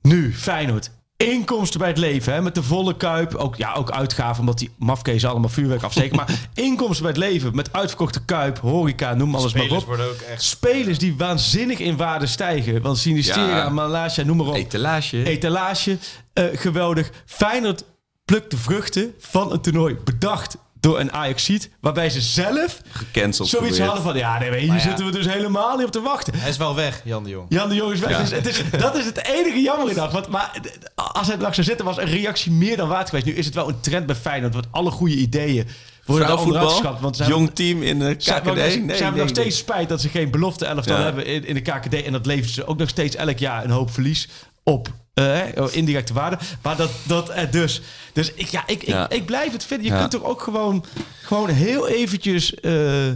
Nu, Feyenoord. Inkomsten bij het leven, hè, met de volle kuip. Ook, ja, ook uitgaven, omdat die mafkezen allemaal vuurwerk afsteken. Maar inkomsten bij het leven, met uitverkochte kuip, horeca, noem alles maar Spelers op. worden ook echt... Spelers die waanzinnig in waarde stijgen. Want Sinistera, Ja. Noem maar op Etalage. etalage. eh, geweldig. Feyenoord plukt de vruchten van een toernooi bedacht door een Ajaxiet, waarbij ze zelf Gecanceld. zoiets hadden van, ja, nee, maar hier Maar ja. zitten we dus helemaal niet op te wachten. Hij is wel weg, Jan de Jong. Jan de Jong is weg. Dus het is, dat is het enige jammer in dat. Want, maar als het langs zou zitten, was een reactie meer dan waard geweest. Nu is het wel een trend bij Feyenoord, want alle goede ideeën worden. Want ze Jong team in de KKD. ook- ze Nee, nog steeds nee. spijt dat ze geen belofte elftal Ja. hebben in, in de KKD. En dat levert ze ook nog steeds elk jaar een hoop verlies op. eh, indirecte waarde. Maar dat, dat er dus. Dus ik, ja, ik, Ja. Ik, ik blijf het vinden. Je Ja. kunt toch ook gewoon, gewoon heel eventjes eh,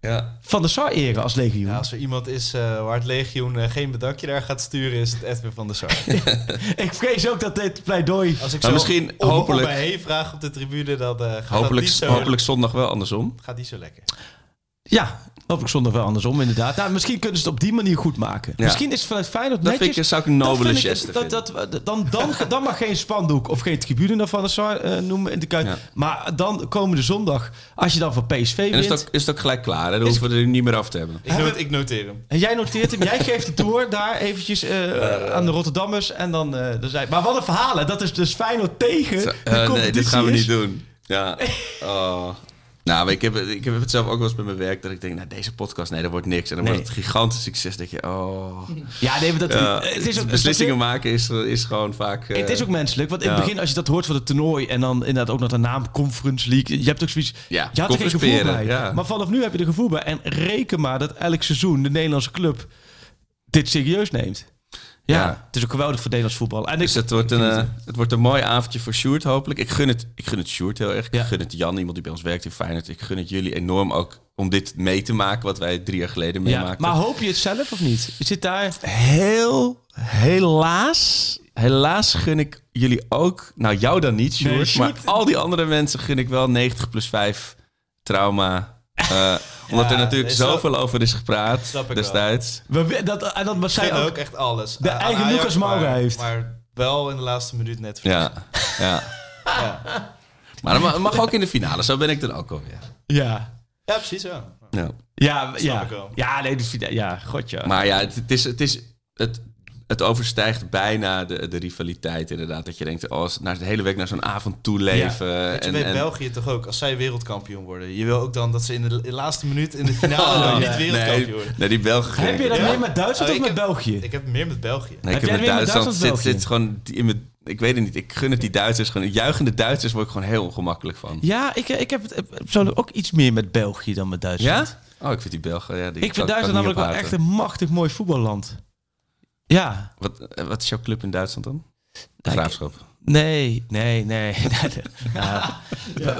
Ja. van de Sar eren als legioen. Ja, als er iemand is eh, waar het legioen eh, geen bedankje naar gaat sturen, is het Edwin van der Sar. Ik vrees ook dat dit pleidooi. Als ik Maar zo misschien op, hopelijk- op bij hey vraag op de tribune, dan eh, gaat, Hopelijk, dat niet zo, hopelijk zondag wel andersom. gaat niet zo lekker. Ja, hopelijk zonder wel andersom, inderdaad. Nou, misschien kunnen ze het op die manier goed maken. Ja. Misschien is het vanuit Feyenoord Dat netjes. vind ik, zou ik een Dat nobele vind ik- geste dat, dat, dan, dan, dan mag geen spandoek of geen tribune naar Van der Sar eh, noemen in de Kuip. Ja. Maar dan komende zondag, als je dan van PSV En wint... is het, ook, is het ook gelijk klaar, hè? dan hoeven we er niet meer af te hebben. Ik, note- ik noteer hem. En jij noteert hem, jij geeft het door daar eventjes eh, aan de Rotterdammers. En dan, eh, dan zei, maar wat een verhaal, hè? Dat is dus Feyenoord tegen de Eh, nee, dit gaan we niet doen. Ja. Oh. Nou, ik heb, ik heb het zelf ook wel eens bij mijn werk dat ik denk, nou, deze podcast, nee, dat wordt niks. En dan Nee. wordt het gigantisch succes. Dat je, oh. Ja, nee, maar dat, Ja, het is ook, beslissingen maken is, is gewoon vaak. eh, Het is ook menselijk, want in het ja. begin als je dat hoort van het toernooi en dan inderdaad ook nog de naam Conference League, je hebt ook zoiets, Ja, je had er geen gevoel bij. ja. Maar vanaf nu heb je er gevoel bij en reken maar dat elk seizoen de Nederlandse club dit serieus neemt. Ja, Ja. het is ook geweldig voor Nederlands voetbal. En Dus het wordt, een, eh, het- wordt een mooi avondje voor Sjoerd, hopelijk. Ik gun het, ik gun het Sjoerd heel erg. Ja. Ik gun het Jan, iemand die bij ons werkt in Feyenoord. Ik gun het jullie enorm ook om dit mee te maken, wat wij drie jaar geleden ja. meemaakten. Maar hoop je het zelf of niet? Zit daar... Heel, helaas, helaas gun ik jullie ook, nou jou dan niet, Sjoerd, Nee, Sjoerd- maar al die andere mensen gun ik wel 90 plus 5 trauma. Eh, omdat er natuurlijk snap- zoveel over is gepraat destijds. We, dat, en dat was zij ook. ook echt alles. De Aan eigen Lucas Moura heeft. Maar wel in de laatste minuut net verliezen. Ja, ja. Maar dat ma- mag ook in de finale, zo ben ik dan ook alweer. Ja. Ja, precies ja. Ja. Ja, ja. Ja, nee, dus, ja, god ja. Maar ja, het, het is, het, is het, het overstijgt bijna de, de rivaliteit inderdaad. Dat je denkt, oh, als naar de hele week naar zo'n avond toe leven. Weet je, en, bij en- België toch ook, als zij wereldkampioen worden. Je wil ook dan dat ze in de, in de laatste minuut in de finale ja. niet wereldkampioen nee, worden. nee, die Belgen. heb je dat meer met Duitsland Oh, of met heb- België? Ik heb meer met België. Nee, Heb ik heb jij met meer met Duitsland Duitsland zit, zit gewoon in mijn, ik weet het niet. Ik gun het die Duitsers gewoon. Juichende Duitsers word ik gewoon heel ongemakkelijk van. Ja, ik, ik heb het persoonlijk ook iets meer met België dan met Duitsland. Ja? Oh, ik vind die Belgen. Ja, die Ik vind Duitsland namelijk wel echt een machtig mooi voetballand. Ja. Wat, eh, wat is jouw club in Duitsland dan? De Graafschap. Nee, nee, nee. Ja.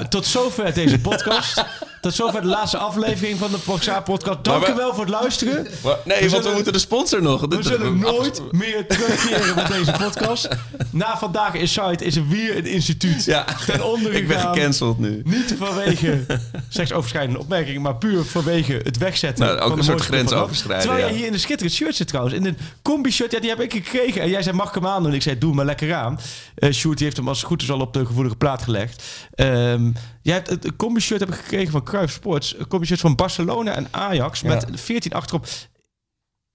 Tot zover deze podcast. Tot zover de laatste aflevering van de Proxa podcast. Dank u we- wel voor het luisteren. Maar- nee, want zullen- we moeten de sponsor nog. We zullen nooit meer terugkeren met deze podcast. Na vandaag in site is er weer een instituut Ja, ten onder ik ben gecanceld nu. Niet vanwege seksoverschrijdende opmerkingen, maar puur vanwege het wegzetten. Nou, ook van een soort grens overschrijden, Terwijl ja. jij hier in een schitterend shirt zit trouwens. In een combi-shirt, ja, die heb ik gekregen. En jij zei, mag ik hem aan doen? Ik zei, doe maar lekker aan. Eh Sjoerd heeft hem als het goed is al op de gevoelige plaat gelegd. Ehm, jij hebt het een combi-shirt heb ik gekregen van Cruijff Sports. Een combi-shirt van Barcelona en Ajax met 14 achterop.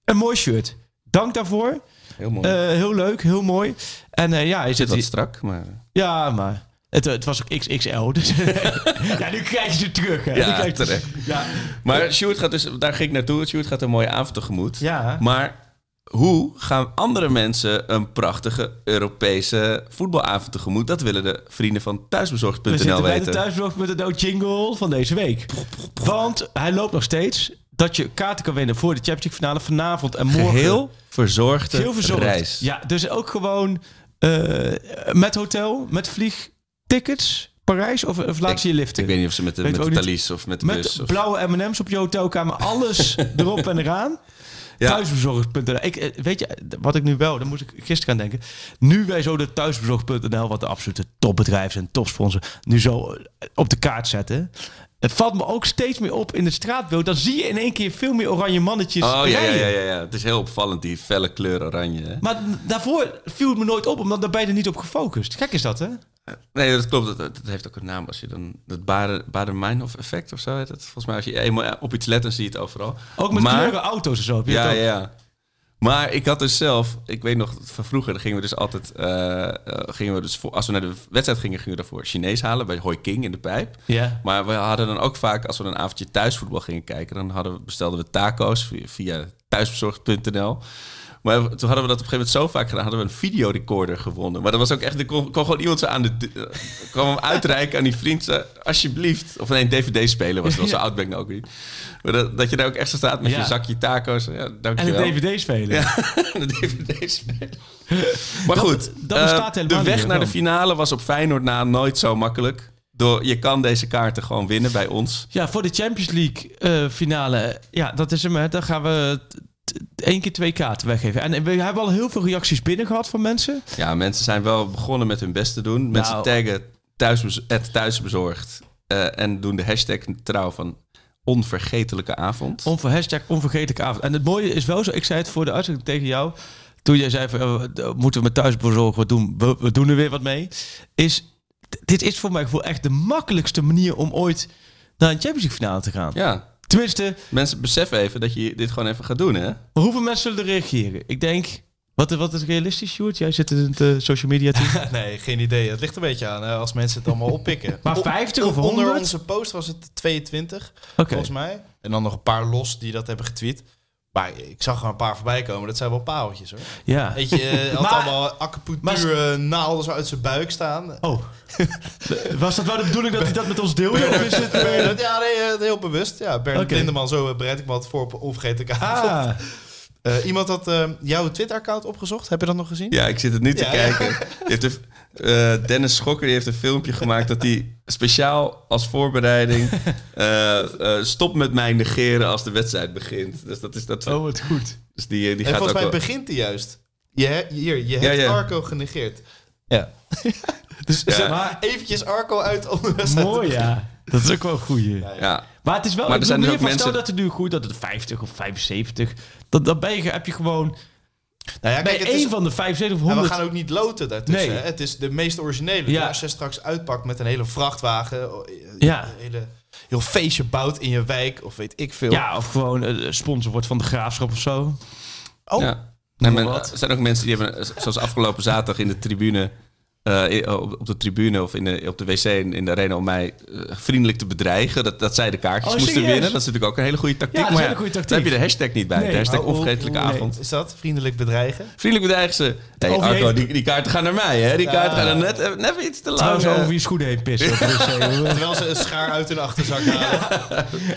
Een mooi shirt. Dank daarvoor. Heel mooi. Eh, heel leuk, heel mooi. En eh, ja, zit zit wat strak, maar... ja, maar het, het was ook XXL. Dus ja, nu krijg je ze terug. Hè. Ja, krijg je- terecht. Ja. Maar Sjoerd gaat dus, daar ging ik naartoe. Sjoerd gaat een mooie avond tegemoet. Ja. Maar hoe gaan andere mensen een prachtige Europese voetbalavond tegemoet? Dat willen de vrienden van We thuisbezorgd.nl zitten bij de weten. thuisblog.nl jingle van deze week. Want hij loopt nog steeds dat je kaarten kan winnen voor de Champions League finale vanavond en morgen. Geheel verzorgde Heel verzorgd. reis. Ja, dus ook gewoon eh, met hotel, met vliegtickets, Parijs of, of laat ze je liften? Ik weet niet of ze met de, met we de of met de met bus. Of... blauwe M&M's op je hotelkamer, alles erop en eraan. Ja. Thuisbezorgd.nl. Ik, eh, weet je, wat ik nu wel, daar moest ik gisteren aan denken. Nu wij zo de thuisbezorgd.nl, wat de absolute topbedrijf en topsponsor, nu zo eh, op de kaart zetten. Het valt me ook steeds meer op in de straatbeeld. Dan zie je in één keer veel meer oranje mannetjes. Oh ja, ja, ja, ja. Het is heel opvallend, die felle kleur oranje. Hè? Maar daarvoor viel het me nooit op, omdat daar ben je er niet op gefocust. Gek is dat, hè? Nee, dat klopt. Dat, dat heeft ook een naam. Als je dan het Bader, Bader-Meinhof effect of zo heet het. Volgens mij als je eenmaal op iets let, dan zie je het overal. Ook met Maar- kleuren auto's en zo. Heb je Ja, dat ja. Maar ik had dus zelf, ik weet nog van vroeger, dan gingen we dus altijd, eh, eh, gingen we dus voor, als we naar de wedstrijd gingen, gingen we daarvoor Chinees halen bij Hoi King in de pijp. Ja. Maar we hadden dan ook vaak, als we een avondje thuisvoetbal gingen kijken, dan hadden we, bestelden we taco's via, via thuisbezorgd.nl. Maar toen hadden we dat op een gegeven moment zo vaak gedaan, hadden we een videorecorder gewonnen. Maar dat was ook echt, er kon, kon gewoon iemand zo aan de, eh, kwam hem uitreiken aan die vriend, alsjeblieft. Of nee, een dvd-speler was wel zo oud ben ik nou ook niet. Maar dat, dat je daar ook echt zo staat met Ja. je zakje taco's. Ja, En dankjewel. een DVD spelen. Ja, de DVD's. Maar goed, dat eh, de weg naar de finale was op Feyenoord na nooit zo makkelijk. Door, je kan deze kaarten gewoon winnen bij ons. Ja, voor de Champions League eh, finale. Ja, dat is hem. Hè. Dan gaan we één keer twee kaarten weggeven. En we hebben al heel veel reacties binnen gehad van mensen. Ja, mensen zijn wel begonnen met hun best te doen. Mensen Nou. taggen thuisbez het thuisbezorgd. eh, en doen de hashtag trouw van onvergetelijke avond. Onver, hashtag onvergetelijke avond. En het mooie is wel zo. Ik zei het voor de uitzending tegen jou. Toen jij zei van, oh, d- moeten we met thuisbezorgen wat doen? We, we doen er weer wat mee. Is, dit is voor mijn gevoel echt de makkelijkste manier om ooit naar een Champions League finale te gaan. Ja, Tenminste, mensen beseffen even dat je dit gewoon even gaat doen, hè? maar hoeveel mensen zullen er reageren? Ik denk, wat, wat is realistisch, Sjoerd? Jij zit in de social media team. Nee, geen idee. Het ligt een beetje aan hè, als mensen het allemaal oppikken. Maar O- 50 of Onder 100? onze post was het 22, Oké. volgens mij. En dan nog een paar los die dat hebben getweet. Maar ik zag er een paar voorbij komen. Dat zijn wel pareltjes hoor. Ja. Weet je, eh, had Maar- allemaal acupunctuur eh, naalden zo uit zijn buik staan. Oh. Was dat wel de bedoeling dat hij dat met ons deelde? Of is het... eh, Bernard, ja, nee, heel bewust. Ja, Bernard. Lindeman, zo bereid ik me wat voor op onvergetelijke avond. Ah, Eh, iemand had eh, jouw Twitter-account opgezocht. Heb je dat nog gezien? Ja, ik zit het nu te Ja, kijken. Heeft eh, Dennis Schokker die heeft een filmpje gemaakt dat hij speciaal als voorbereiding eh, eh, stop met mij negeren als de wedstrijd begint. Dus dat is dat. Oh, wat goed. Dus die, die en gaat volgens ook mij wel- begint hij juist. Je, he- hier, je hebt ja. Arco genegeerd. Ja. dus Ja. zet maar eventjes Arco uit om de wedstrijd te Mooi, ja. Dat is ook wel een goeie. Ja, Maar het is wel, Maar ik er zijn dus ook stel dat het nu goed dat het 50 of 75, dan, dan ben je, heb je gewoon Nou ja, bij kijk, het één is, van de 75 of en we 100. gaan ook niet loten daartussen. Nee. hè. Het is de meest originele. Ja. Als je straks uitpakt met een hele vrachtwagen, oh, eh, Ja. een hele, heel feestje bouwt in je wijk, of weet ik veel. Ja, of gewoon eh, sponsor wordt van de graafschap of zo. Oh, ja. Men- er zijn ook mensen die hebben, zoals afgelopen zaterdag in de tribune, eh, op, op de tribune of in de, op de wc in, in de arena om mij eh, vriendelijk te bedreigen. Dat, dat zij de kaartjes Oh, moesten serieus? winnen. Dat is natuurlijk ook een hele goede tactiek. Ja, dat is maar een hele goede daar tactiek. heb je de hashtag niet bij. Nee. De hashtag Oh, onvergetelijke nee. avond. Is dat vriendelijk bedreigen? Vriendelijk bedreigen ze. Hey, Arco, die, die kaarten gaan naar mij, hè? Die Ja. kaarten gaan er net, eh, net iets te lang. Trouwens, over je schoenen heen pissen. op de wc, hoor. Terwijl ze een schaar uit hun achterzak halen.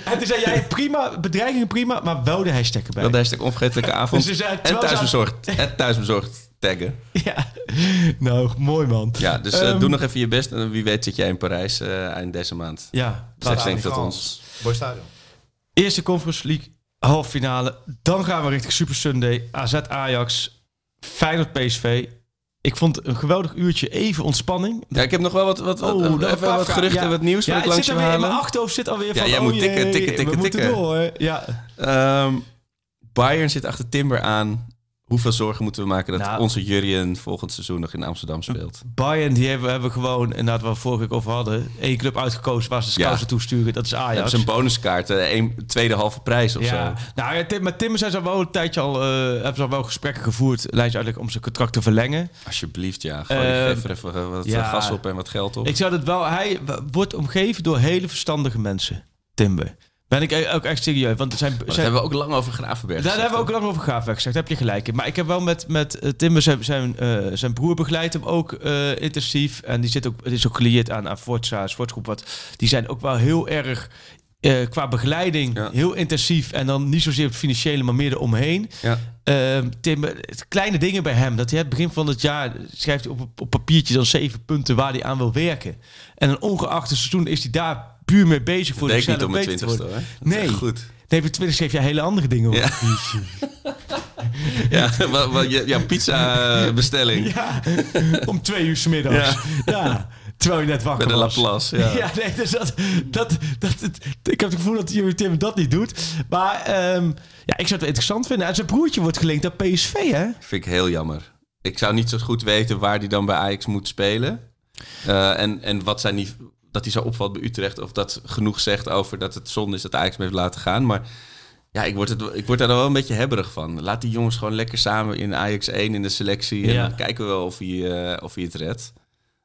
en toen zei jij, prima, bedreigingen prima, maar wel de hashtag erbij. Wel de hashtag onvergetelijke avond. Dus ze zei, en thuisbezorgd. En thuisbezorgd taggen. Ja, nou, mooi man. Ja, dus eh, Ehm, doe nog even je best. En wie weet zit jij in Parijs eh, eind deze maand. Ja, Dus ik denk dat ons... Mooi stadion. Eerste Conference League, halve finale. Dan gaan we richting Super Sunday. AZ Ajax, Feyenoord PSV. Ik vond een geweldig uurtje even ontspanning. Ja, ik heb nog wel wat, wat, wat, Oh, even dat- wat geruchten, ja. wat nieuws Ja, wat ik het langs zit alweer in mijn achterhoofd zit alweer Ja, van... jij oh moet jee, tikken, tikken, tikken, we moeten tikken. door. Ja. Ehm, Bayern zit achter Timber aan. Hoeveel zorgen moeten we maken dat Nou. onze Jurjen volgend seizoen nog in Amsterdam speelt? Bayern, die hebben, hebben gewoon, inderdaad waar we vorige week over hadden, één club uitgekozen waar ze scouts Ja. naartoe sturen. Dat is Ajax. hebt een bonuskaart, eh, een tweede halve prijs of ja, zo. nou ja, Tim, met Timmer zijn ze wel een tijdje al, eh, hebben ze al wel gesprekken gevoerd, lijst eigenlijk om zijn contract te verlengen. Alsjeblieft, ja. Geef er even eh, wat ja. eh, gas op en wat geld op. Ik zou het wel, hij wordt omgeven door hele verstandige mensen, Timber. Ben ik ook echt serieus, want er zijn, zijn hebben we ook lang over Gravenberg Daar hebben we ook lang over Graafwerk gezegd, daar heb je gelijk in. Maar ik heb wel met, met eh, Timber, zijn, zijn, eh, zijn broer begeleid hem ook eh, intensief. En die zit ook, het is ook gelieerd aan, aan Forza, sportgroep. Wat, die zijn ook wel heel erg eh, qua begeleiding Ja. heel intensief. En dan niet zozeer het financiële, maar meer eromheen. Ja. Ehm het- kleine dingen bij hem. Dat hij het begin van het jaar schrijft hij op, op papiertje dan zeven punten waar hij aan wil werken. En dan ongeacht het seizoen is hij daar puur mee bezig voor ik niet om mijn twintigste hoor. Nee. goed. Nee, voor twintig schreef jij hele andere dingen op. Ja. Ja, wat, wat, je- ja pizza eh, bestelling. Ja, om twee uur 's middags. Ja. Terwijl je net wakker Bij de was. Laplace, ja. ja, nee, dus dat, dat, dat, ik heb het gevoel dat Jurgen Tim dat niet doet. Maar ehm, ja, ik zou het wel interessant vinden. En zijn broertje wordt gelinkt aan PSV, hè? Vind ik heel jammer. Ik zou niet zo goed weten waar hij dan bij Ajax moet spelen. Eh, en, en wat zijn die, dat hij zo opvalt bij Utrecht. Of dat genoeg zegt over dat het zonde is dat Ajax hem heeft laten gaan. Maar ja, ik word, het, ik word daar wel een beetje hebberig van. Laat die jongens gewoon lekker samen in Ajax 1 in de selectie. En Ja. dan kijken we wel of hij, eh, of hij het redt.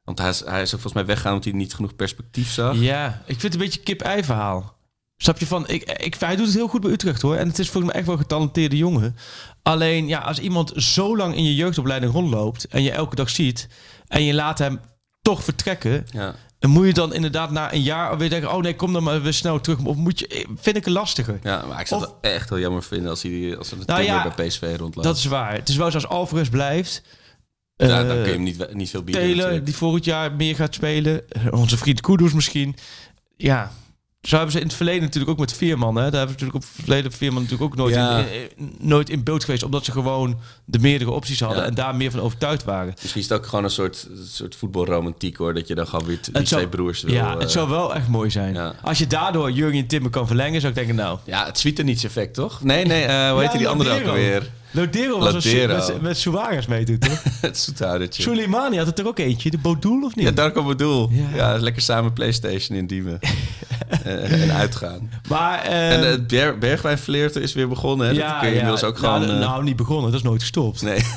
Want hij is, hij is ook volgens mij weggaan omdat hij niet genoeg perspectief zag. Ja, ik vind het een beetje kip-ei verhaal. Snap je van, ik, ik, hij doet het heel goed bij Utrecht hoor. En het is volgens mij echt wel een getalenteerde jongen. Alleen, ja, als iemand zo lang in je jeugdopleiding rondloopt en je elke dag ziet en je laat hem toch vertrekken, Ja. dan moet je dan inderdaad na een jaar alweer denken, oh nee, kom dan maar weer snel terug. Of moet je, vind ik een lastige. Ja, maar ik zou Of- het echt heel jammer vinden als hij als Nou ja, bij PSV rondloopt. Dat is waar. Het is wel zo als Alvarez blijft. Ja, eh, dan kun je hem niet, niet veel bieden. Natuurlijk. die volgend jaar meer gaat spelen. Onze vriend Kudus misschien. Ja, zo hebben ze in het verleden natuurlijk ook met Veerman. Hè? Daar hebben ze natuurlijk op het verleden Veerman natuurlijk ook nooit, Ja. in, nooit in beeld geweest. Omdat ze gewoon de meerdere opties hadden Ja. en daar meer van overtuigd waren. Misschien is het ook gewoon een soort, soort voetbalromantiek hoor. Dat je dan gewoon weer die zou- twee broers wil. ja, eh, het zou wel echt mooi zijn. ja. Als je daardoor Jurgen Timmer kan verlengen, zou ik denken, nou... Ja, het Sweetenits effect toch? Nee, nee, eh, hoe heet die andere ook alweer? Lodero was Lodero. met, met Suarez meedoet, toch? het zoethoudertje. Soleimani had het er ook eentje. De Bodoel of niet? Ja, daar komt bedoel. Ja. Ja. lekker samen Playstation indiemen. Eh, en uitgaan. Maar... eh, en het Ber Bergwijn is weer begonnen. Hè? dat kun je inmiddels ook nou, gewoon... eh, nou, niet begonnen. Dat is nooit gestopt. nee.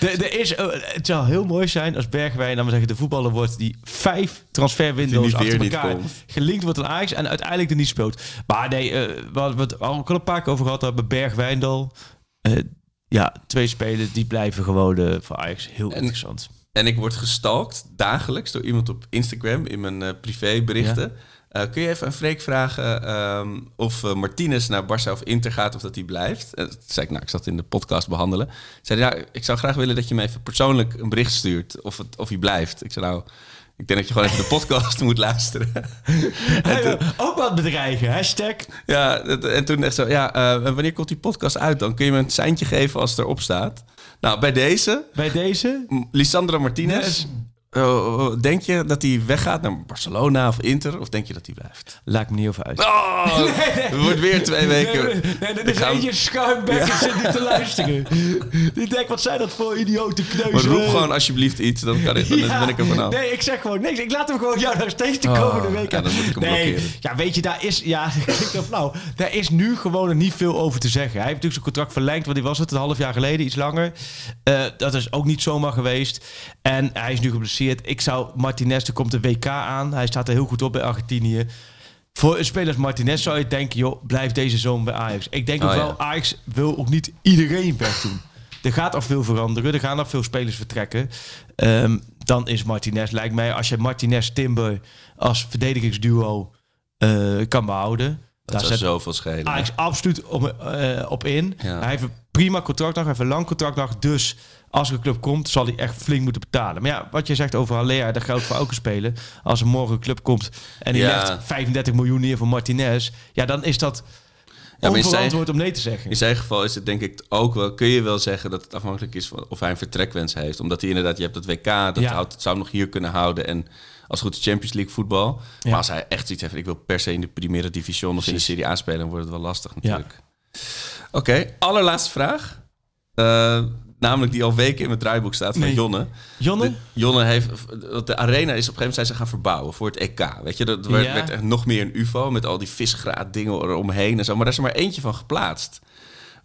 Er, is, eh, het zou heel mooi zijn als Bergwijn, laten we zeggen, de voetballer wordt die vijf transferwindows achter elkaar gelinkt wordt aan Ajax en uiteindelijk er niet speelt. Maar nee, eh, we hadden het al een paar keer over gehad hebben. Bergwijndal. Eh, ja, twee spelers die blijven gewoon eh, voor Ajax heel En- interessant. En ik word gestalkt dagelijks door iemand op Instagram in mijn eh, privéberichten. Kun je even aan Freek vragen ehm, of Martinez naar Barça of Inter gaat of dat hij blijft? En zei ik, nou, ik zat in de podcast behandelen. Zei ja, ik zou graag willen dat je me even persoonlijk een bericht stuurt of, het, of hij blijft. Ik zei, nou, ik denk dat je gewoon even de podcast moet luisteren. en toen, Ook wat bedreigen, hashtag. ja, en toen echt zo, ja, eh, wanneer komt die podcast uit dan? Kun je me een seintje geven als het erop staat? Nou, bij deze, Bij deze. Lisandro Martinez. Eh, denk je dat hij weggaat naar Barcelona of Inter? Of denk je dat hij blijft? Laat me niet over uit. Oh, het wordt weer twee weken. Nee, nee, er is ga- eentje schuimbek en zit niet te luisteren. Die denkt, wat zijn dat voor idiote kneuzen? Maar roep gewoon alsjeblieft iets, dan, kan ik, dan Ja, ben ik er vanaf. Nee, ik zeg gewoon niks. Ik laat hem gewoon jou nog steeds de Oh, komende weken. ja, dan moet ik hem nee, blokkeren. ja, weet je, daar is, ja, klinkt flauw. Daar is nu gewoon nog niet veel over te zeggen. Hij heeft natuurlijk zijn contract verlengd, want die was het een half jaar geleden, iets langer. Eh, dat is ook niet zomaar geweest. En hij is nu geblesseerd. Ik zou Martinez, er komt een WK aan. Hij staat er heel goed op bij Argentinië. Voor een speler als Martinez zou je denken, joh, blijf deze zomer bij Ajax. Ik denk ook Oh, ja. wel, Ajax wil ook niet iedereen wegdoen. Er gaat al veel veranderen. Er gaan nog veel spelers vertrekken. Ehm, dan is Martinez, lijkt mij, als je Martinez Timber als verdedigingsduo eh, kan behouden. Dat daar zet zoveel schelen. Ajax absoluut op, eh, op in. Ja. Hij heeft een prima contract nog, hij heeft een lang contract nog. Dus als er een club komt, zal hij echt flink moeten betalen. Maar ja, wat je zegt over Haller, dat geldt voor elke speler. Als er morgen een club komt en die Ja. legt 35 miljoen neer voor Martinez... ja, dan is dat zijn- onverantwoord om nee te zeggen. In zijn geval is het denk ik ook wel, kun je wel zeggen dat het afhankelijk is van of hij een vertrekwens heeft. Omdat hij inderdaad, je hebt het WK, dat Ja. houdt, zou hem nog hier kunnen houden. En als het goed is Champions League voetbal. Ja. Maar als hij echt iets heeft, ik wil per se in de Primera Division of in de Serie A spelen, dan wordt het wel lastig natuurlijk. Oké, allerlaatste vraag. Eh, namelijk die al weken in mijn draaiboek staat van Nee. Jonne. Jonne? De, Jonne heeft, de arena is op een gegeven moment zijn ze gaan verbouwen voor het EK. Weet je, dat werd, Ja. werd echt nog meer een UFO met al die visgraat dingen eromheen en zo. Maar daar is er maar eentje van geplaatst.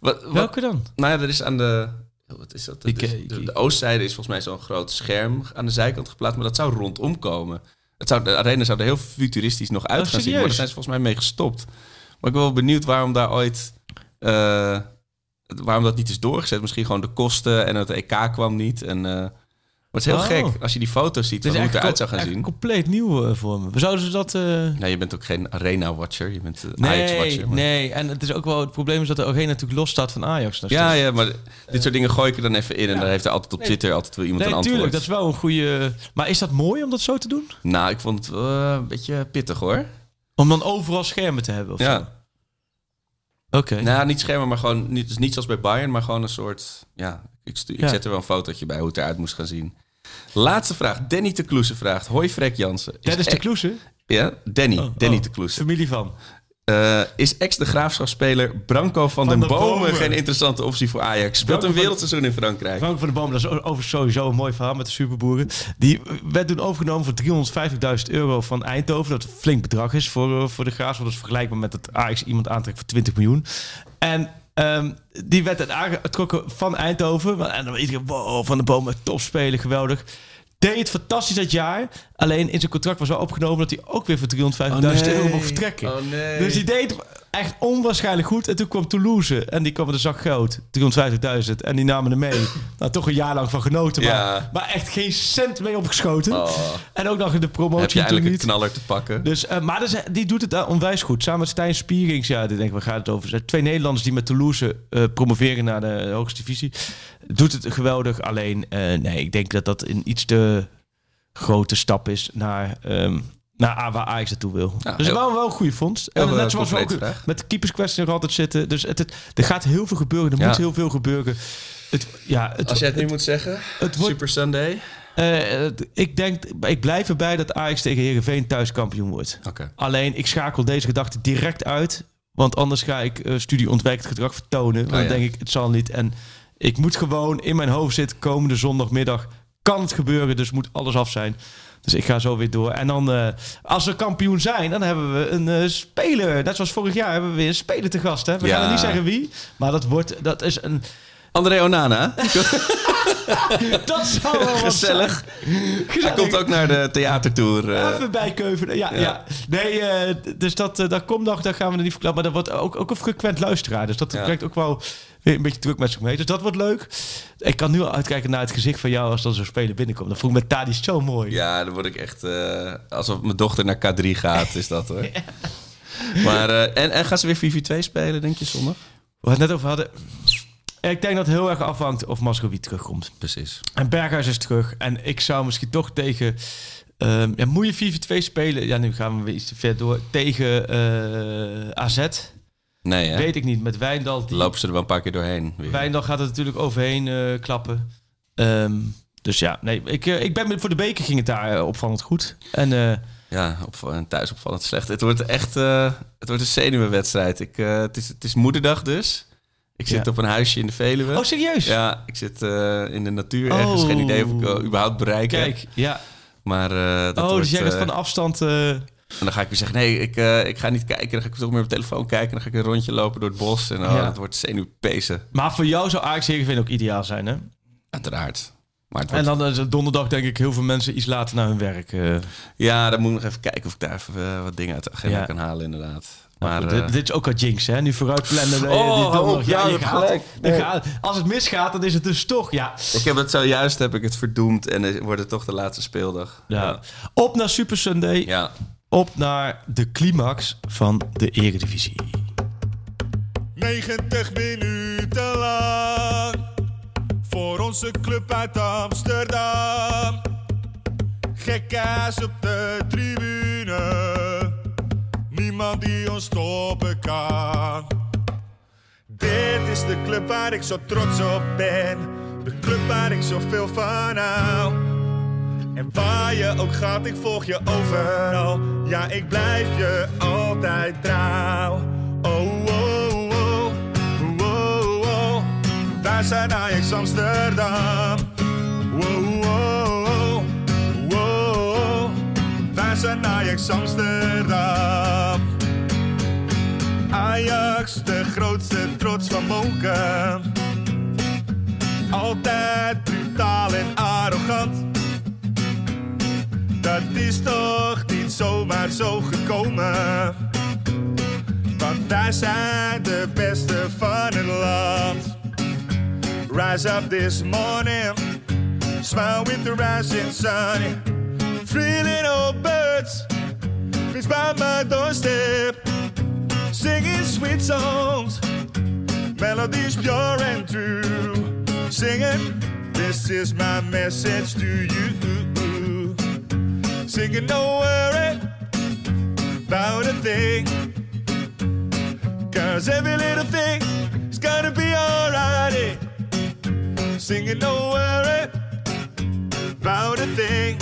Wat, wat- Welke dan? nou ja, er is aan de. Wat is dat? Ik, de, eh, ik- de, de oostzijde is volgens mij zo'n groot scherm aan de zijkant geplaatst, maar dat zou rondom komen. Het zou, de arena zou er heel futuristisch nog uit Oh, gaan zien, maar daar zijn ze volgens mij mee gestopt. Maar ik ben wel benieuwd waarom daar ooit. eh, waarom dat niet is doorgezet. Misschien gewoon de kosten en het EK kwam niet. En, eh, het is heel Oh. gek als je die foto's ziet van hoe het eruit zou gaan zien. compleet nieuw eh, voor me. Zouden ze dat... eh, Nou, je bent ook geen arena-watcher, je bent een Nee, Ajax-watcher. maar- nee, en het is ook wel het probleem is dat de arena natuurlijk los staat van Ajax. Ja, ja, maar dit soort dingen gooi ik er dan even in. En daar heeft er altijd op Twitter altijd wel iemand Nee, een antwoord. tuurlijk, dat is wel een goede. Maar is dat mooi om dat zo te doen? Nou, ik vond het eh, een beetje pittig hoor. Om dan overal schermen te hebben? Of zo? Ja. Oké. Nou, niet schermen, maar gewoon niet, dus niet zoals bij Bayern, maar gewoon een soort. Ja, ik, ik Ja. zet er wel een fotootje bij hoe het eruit moest gaan zien. Laatste vraag. Danny de Kloese vraagt. Hoi Frek Jansen. Dat is de kloese? Ja, Danny. Oh, Danny oh. de Kloese. Familie van. Eh, is ex de graafschapspeler Branco van, den den Bomen, Bomen. geen interessante optie voor Ajax? Speelt Branco een van- wereldseizoen in Frankrijk. Frank van de Boom, dat is over sowieso een mooi verhaal met de superboeren. Die werd toen overgenomen voor 350.000 euro van Eindhoven. Dat een flink bedrag is voor, eh, voor de Graafschap. Dat is vergelijkbaar met dat Ajax iemand aantrekt voor 20 miljoen. En ehm, die werd aangetrokken van Eindhoven. En dan iedereen, wow, Van de Boom, een topspeler, geweldig. Deed het fantastisch dat jaar. Alleen in zijn contract was wel opgenomen dat hij ook weer voor 350.000 euro mocht vertrekken. Oh nee. Dus die deed echt onwaarschijnlijk goed. En toen kwam Toulouse en die kwam met een zak geld. 350.000. En die namen er mee. Nou, toch een jaar lang van genoten. Maar, Ja. maar echt geen cent mee opgeschoten. Oh. En ook nog in de promotie Heb je eindelijk een knaller te pakken? Dus, eh, maar dus, eh, die doet het daar onwijs goed. Samen met Stijn Spierings. Ja, die denk ik, waar gaat het over? Er zijn twee Nederlanders die met Toulouse eh, promoveren naar de hoogste divisie. Doet het geweldig. Alleen, eh, nee, ik denk dat dat een iets te grote stap is naar... ehm naar A- waar Ajax naartoe wil. Ja, dus heel- wel, wel een goede heel, En net zoals we ook vraag. met de keeperskwestie nog altijd zitten. Dus het, het- er gaat heel veel gebeuren. Er Ja. moet heel veel gebeuren. Het, ja, het, Als jij het nu moet zeggen, het wordt Super Sunday. eh, ik denk, ik blijf erbij dat Ajax tegen Herenveen thuis kampioen wordt. Oké. Alleen, ik schakel deze gedachte direct uit. Want anders ga ik eh studie ontwijkend gedrag vertonen. Want dan Oh, ja. denk ik, het zal niet. En ik moet gewoon in mijn hoofd zitten, komende zondagmiddag kan het gebeuren. Dus moet alles af zijn. Dus ik ga zo weer door. En dan, eh, als we kampioen zijn, dan hebben we een eh, speler. Net zoals vorig jaar hebben we weer een speler te gast. Hè? We Ja. gaan niet zeggen wie. Maar dat, wordt, dat is een... André Onana. dat zou wel Gezellig. zijn. Hij komt ook naar de theatertour. eh. Even bijkeuvelen. Ja, ja. Nee, dus dat, dat komt nog, daar gaan we er niet verklappen. Maar dat wordt ook, ook een frequent luisteraar. Dus dat Ja. ook wel weer een beetje druk met zich mee. Dus dat wordt leuk. Ik kan nu al uitkijken naar het gezicht van jou als dan zo'n speler binnenkomt. Dat vond ik met Tadis zo mooi. Ja, dan word ik echt... eh, alsof mijn dochter naar K3 gaat, is dat hoor. Maar, eh, en, en gaan ze weer 4v2 spelen, denk je, zondag? We het net over hadden. Ik denk dat het heel erg afhangt of Mascowie terugkomt. Precies. En Berghuis is terug. En ik zou misschien toch tegen... ehm ja, moet je 4v2 spelen? Ja, nu gaan we weer iets te ver door. Tegen eh, AZ? Nee, hè? Weet ik niet. Met Wijndal. Die, Lopen ze er wel een paar keer doorheen. Weer. Wijndal gaat er natuurlijk overheen eh, klappen. Ehm, dus ja, nee, ik, eh, ik ben met, voor de beker ging het daar eh, opvallend goed. En eh, Ja, op, thuis opvallend slecht. Het wordt echt eh, het wordt een zenuwenwedstrijd. Ik, eh, het, is, het is moederdag dus. Ik zit Ja. op een huisje in de Veluwe. oh serieus? Ja, ik zit eh, in de natuur ergens. Oh. Geen idee of ik überhaupt bereik heb. Kijk, ja. Maar eh, dat oh, wordt, dus jij gaat van afstand. Eh, En dan ga ik weer zeggen, nee, ik, eh, ik ga niet kijken. Dan ga ik toch meer op telefoon kijken. Dan ga ik een rondje lopen door het bos. En oh, Ja. het wordt zenuwpezen. maar voor jou zou Ajax Heerenveen ook ideaal zijn, hè? Uiteraard. Maar het En wordt, dan is het donderdag denk ik heel veel mensen iets later naar hun werk. eh. ja, dan moet ik nog even kijken of ik daar even eh, wat dingen uit de agenda Ja. kan halen, inderdaad. Maar Maar dit, eh, dit is ook al jinx, hè? Nu vooruit plannen. je Oh, die op. Ja, gaat- gelijk. gaat- als het misgaat, dan is het dus toch, ja. ik heb het zojuist heb ik het verdoemd. En dan wordt het toch de laatste speeldag. ja. Op naar Super Sunday. Ja. Op naar de climax van de Eredivisie. 90 minuten lang voor onze club uit Amsterdam. Gekkaas op de tribune, niemand die ons stoppen kan. Dit is de club waar ik zo trots op ben, de club waar ik zoveel van hou. En waar je ook gaat, ik volg je overal. Ja, ik blijf je altijd trouw. Oh, oh, oh, oh, oh. Wij zijn Ajax Amsterdam. Wow, wow, wow, wow. Wij zijn Ajax Amsterdam. Ajax, de grootste trots van Moken. Altijd brutaal en arrogant. Dat is toch niet zomaar zo gekomen. Want wij zijn de beste van het land. Rise up this morning, smile with the rising sun. Three little birds, flees by my doorstep, singing sweet songs, melodies pure and true. Singing, this is my message to you. Singing, don't worry about a thing. Cause every little thing is gonna be alright. Singing, don't worry about a thing.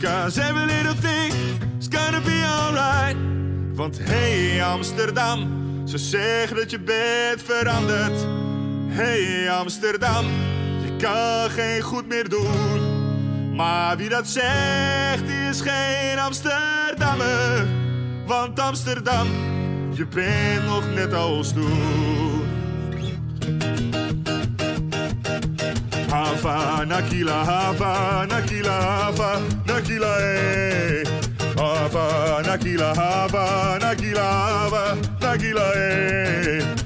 Cause every little thing is gonna be alright. Want hey Amsterdam, ze zeggen dat je bent veranderd. Hey Amsterdam, je kan geen goed meer doen. Maar wie dat zegt, is geen Amsterdammer. Want Amsterdam, je bent nog net als toen. Hava, Nakila, Hava, Nakila, Hava, Nakila, eh. Hava, Nakila, Hava, Nakila, Hava, Nakila, eh.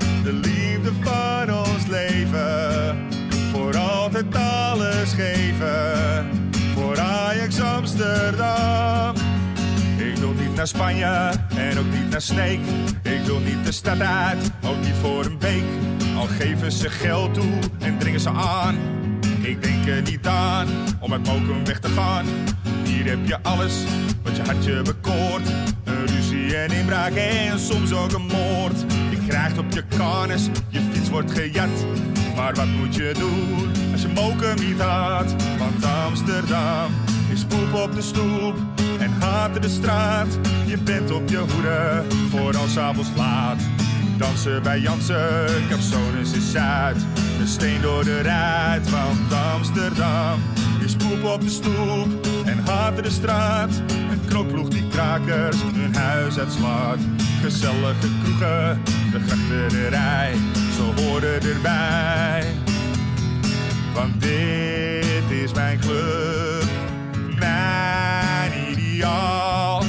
leven. Voor altijd alles geven, voor Ajax Amsterdam. Ik wil niet naar Spanje en ook niet naar Sneek. Ik wil niet de stad uit, ook niet voor een week. Al geven ze geld toe en dringen ze aan. Ik denk er niet aan om uit Mokum weg te gaan. Hier heb je alles wat je hartje bekoort. Een ruzie en inbraak en soms ook een moord. Je krijgt op je karnes, je wordt gejat. Maar wat moet je doen als je moken niet had? Want Amsterdam is poep op de stoep en haat de straat. Je bent op je hoede voor als avonds laat. Dansen bij Jansen, Capsones is Zuid. Een steen door de ruit, want Amsterdam is poep op de stoep en haat de straat. Een knokploeg die krakers hun huis uitslaat. Gezellige kroegen, de grachterij, zo horen erbij. Want dit is mijn club, mijn ideaal.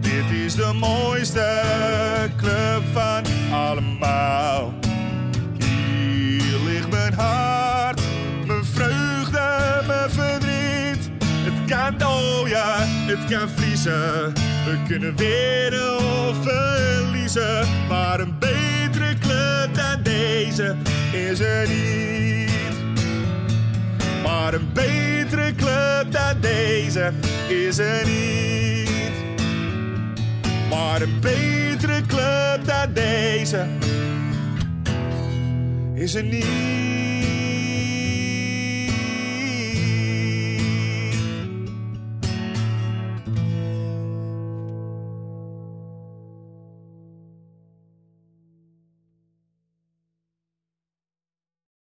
Dit is de mooiste club van allemaal. Hier ligt mijn hart, mijn vreugde, mijn verdriet. Het kan, oh ja, het kan vriezen. We kunnen winnen of verliezen. Maar een betere club dan deze is er niet. Maar een betere club dan deze is er niet. Maar een betere club dan deze is er niet.